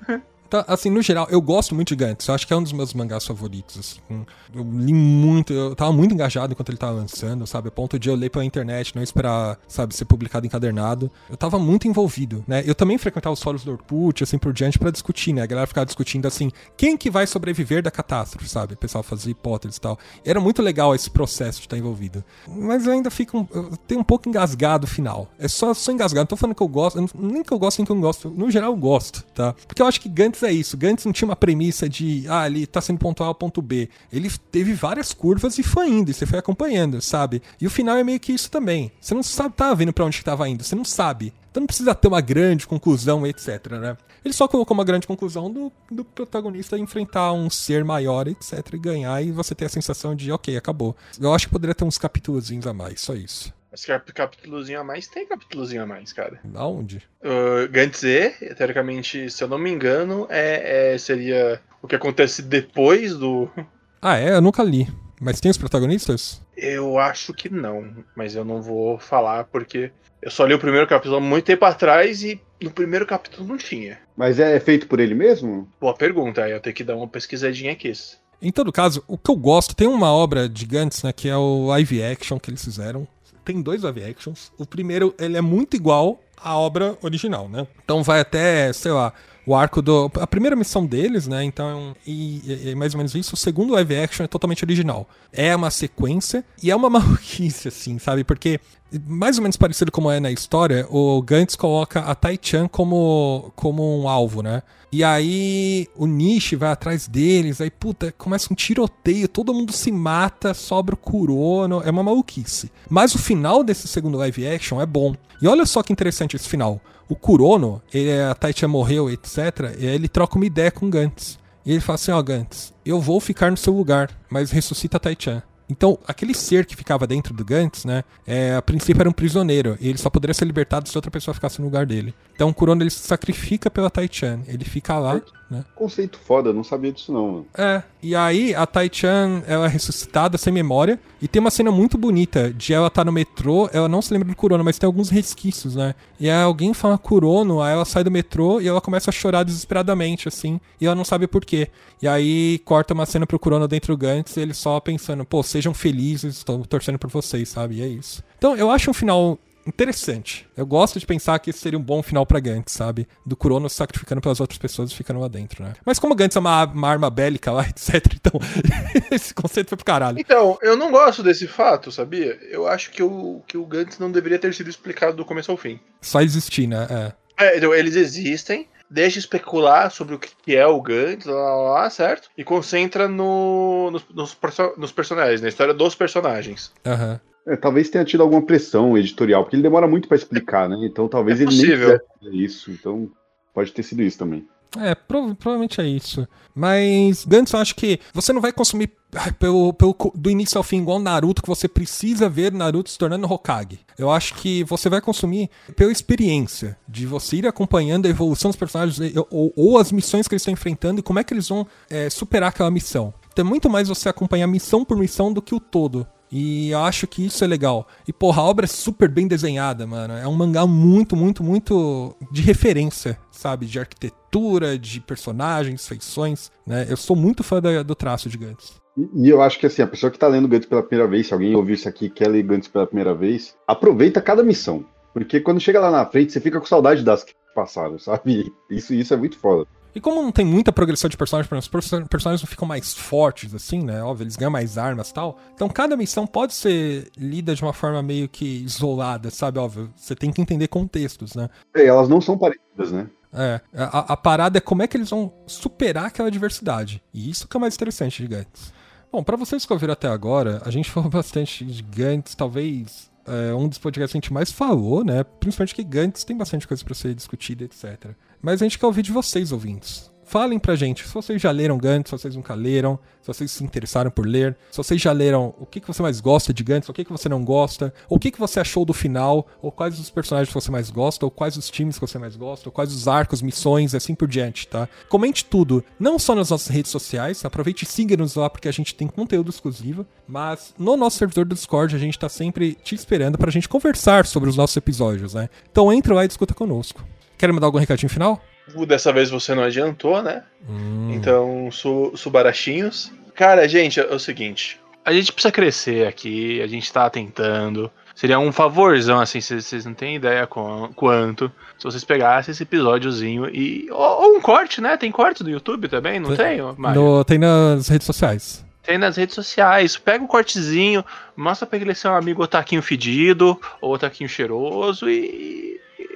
Speaker 2: Tá, assim, no geral, eu gosto muito de Gantz. Eu acho que é um dos meus mangás favoritos. Assim. Eu li muito, eu tava muito engajado enquanto ele tava lançando, sabe? A ponto de eu ler pela internet, não esperar, sabe, ser publicado encadernado. Eu tava muito envolvido, né? Eu também frequentava os fóruns do Orkut, assim por diante, para discutir, né? A galera ficava discutindo assim, quem que vai sobreviver da catástrofe, sabe? O pessoal fazia hipóteses e tal. Era muito legal esse processo de estar envolvido. Mas eu ainda fico, um, eu tenho um pouco engasgado o final. É só, só engasgado. Não tô falando que eu gosto, nem que eu gosto, nem que eu não gosto. No geral, eu gosto, tá? Porque eu acho que Gantz é isso. Gantz não tinha uma premissa de, ah, ele tá sendo ponto A ou ponto B. Ele teve várias curvas e foi indo, e você foi acompanhando, sabe? E o final é meio que isso também. Você não sabe, tá vendo pra onde que tava indo, você não sabe. Então não precisa ter uma grande conclusão, etc, né? Ele só colocou uma grande conclusão do, do protagonista enfrentar um ser maior, etc, e ganhar, e você ter a sensação de, ok, acabou. Eu acho que poderia ter uns capítulos a mais, só isso.
Speaker 4: Mas capítulozinho a mais tem capítulozinho a mais, cara.
Speaker 2: Aonde?
Speaker 4: Uh, Gantze, teoricamente, se eu não me engano, é, é, seria o que acontece depois do.
Speaker 2: Ah, é? Eu nunca li. Mas tem os protagonistas?
Speaker 4: Eu acho que não, mas eu não vou falar porque eu só li o primeiro capítulo há muito tempo atrás e no primeiro capítulo não tinha.
Speaker 3: Mas é feito por ele mesmo?
Speaker 4: Boa pergunta, aí eu tenho que dar uma pesquisadinha aqui.
Speaker 2: Em todo caso, o que eu gosto, tem uma obra de Gantz, né, que é o live action que eles fizeram, tem dois live actions. O primeiro, ele é muito igual a obra original, né? Então vai até, sei lá, o arco do. A primeira missão deles, né? Então, e, e, e, mais ou menos isso. O segundo live action é totalmente original. É uma sequência e é uma maluquice, assim, sabe? Porque, mais ou menos parecido como é na história, o Gantz coloca a Tai-chan como, como um alvo, né? E aí o Nishi vai atrás deles, aí, puta, começa um tiroteio, todo mundo se mata, sobra o Kurono, é uma maluquice. Mas o final desse segundo live action é bom. E olha só que interessante esse final. O Kurono, ele, a Taitia morreu, etc. Ele troca uma ideia com o Gantz. E ele fala assim: Ó, oh, Gantz, eu vou ficar no seu lugar, mas ressuscita a Taichan. Então, aquele ser que ficava dentro do Gantz, né, é, a princípio era um prisioneiro, e ele só poderia ser libertado se outra pessoa ficasse no lugar dele. Então, o Kurono ele se sacrifica pela Taichan, ele fica lá, né?
Speaker 3: Conceito foda, não sabia disso não. Mano.
Speaker 2: É, e aí a Tai-chan, ela é ressuscitada sem memória, e tem uma cena muito bonita de ela estar tá no metrô, ela não se lembra do Kurono, mas tem alguns resquícios, né? E aí alguém fala Kurono, aí ela sai do metrô e ela começa a chorar desesperadamente, assim, e ela não sabe por quê. E aí corta uma cena pro Kurono dentro do Gantz, ele só pensando, pô, sejam felizes, estou torcendo por vocês, sabe? E é isso. Então, eu acho um final interessante. Eu gosto de pensar que esse seria um bom final pra Gantz, sabe? Do Cronos sacrificando pelas outras pessoas e ficando lá dentro, né? Mas como Gantz é uma, uma arma bélica lá, etc, então esse conceito foi pro caralho.
Speaker 4: Então, eu não gosto desse fato, sabia? Eu acho que o, que o Gantz não deveria ter sido explicado do começo ao fim.
Speaker 2: Só existir, né? É.
Speaker 4: É, então, eles existem, deixa especular sobre o que é o Gantz, lá, lá, lá certo? E concentra no, nos, nos, nos, personagens, na história dos personagens.
Speaker 2: Aham. Uhum.
Speaker 3: É, talvez tenha tido alguma pressão editorial, porque ele demora muito para explicar, né? Então talvez
Speaker 4: é
Speaker 3: ele
Speaker 4: possível.
Speaker 3: nem isso. Então pode ter sido isso também.
Speaker 2: É, prov provavelmente é isso. Mas, Gantz, eu acho que você não vai consumir pelo, pelo, do início ao fim, igual Naruto, que você precisa ver Naruto se tornando Hokage. Eu acho que você vai consumir pela experiência, de você ir acompanhando a evolução dos personagens ou, ou as missões que eles estão enfrentando e como é que eles vão é, superar aquela missão. Então é muito mais você acompanhar missão por missão do que o todo. E eu acho que isso é legal. E, porra, a obra é super bem desenhada, mano. É um mangá muito, muito, muito de referência, sabe? De arquitetura, de personagens, feições, né? Eu sou muito fã da, do traço de Gantz.
Speaker 3: E eu acho que assim, a pessoa que tá lendo Gantz pela primeira vez, se alguém ouvir isso aqui e quer ler Gantz pela primeira vez, aproveita cada missão. Porque quando chega lá na frente, você fica com saudade das que passaram, sabe? Isso, isso é muito foda.
Speaker 2: E como não tem muita progressão de personagens, os personagens não ficam mais fortes, assim, né? Óbvio, eles ganham mais armas e tal. Então cada missão pode ser lida de uma forma meio que isolada, sabe? Óbvio, você tem que entender contextos, né?
Speaker 3: É, elas não são parecidas, né?
Speaker 2: É, a, a, parada é como é que eles vão superar aquela diversidade. E isso que é mais interessante de Gantz. Bom, para vocês que ouviram até agora, a gente falou bastante de Gantz, talvez é, um dos podcasts que a gente mais falou, né? Principalmente que Gantz tem bastante coisa para ser discutida, etc. Mas a gente quer ouvir de vocês, ouvintes. Falem pra gente se vocês já leram Gantz, se vocês nunca leram, se vocês se interessaram por ler, se vocês já leram o que, que você mais gosta de Gantz, o que, que você não gosta, o que, que você achou do final, ou quais os personagens que você mais gosta, ou quais os times que você mais gosta, ou quais os arcos, missões assim por diante, tá? Comente tudo, não só nas nossas redes sociais, aproveite e siga-nos lá porque a gente tem conteúdo exclusivo, mas no nosso servidor do Discord a gente tá sempre te esperando pra gente conversar sobre os nossos episódios, né? Então entre lá e discuta conosco. Quer mandar algum recadinho final?
Speaker 4: Dessa vez você não adiantou, né?
Speaker 2: Hum.
Speaker 4: Então, su subarachinhos. Cara, gente, é o seguinte. A gente precisa crescer aqui, a gente tá tentando. Seria um favorzão, assim, vocês não têm ideia quanto. Se vocês pegassem esse episódiozinho e. Ou, ou, um corte, né? Tem corte do YouTube também? Não tem, tem
Speaker 2: no, Tem nas redes sociais.
Speaker 4: Tem nas redes sociais. Pega um cortezinho, mostra pra ele ser um amigo otaquinho fedido, ou otaquinho cheiroso e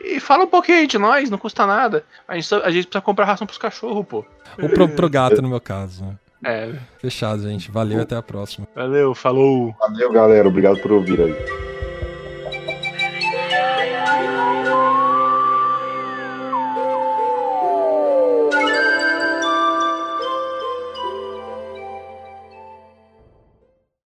Speaker 4: e fala um pouquinho aí de nós, não custa nada. A gente, a gente precisa comprar ração pros cachorros, pô.
Speaker 2: Ou pro, pro gato, no meu caso.
Speaker 4: É.
Speaker 2: Fechado, gente. Valeu e até a próxima.
Speaker 4: Valeu, falou.
Speaker 3: Valeu, galera. Obrigado por ouvir aí.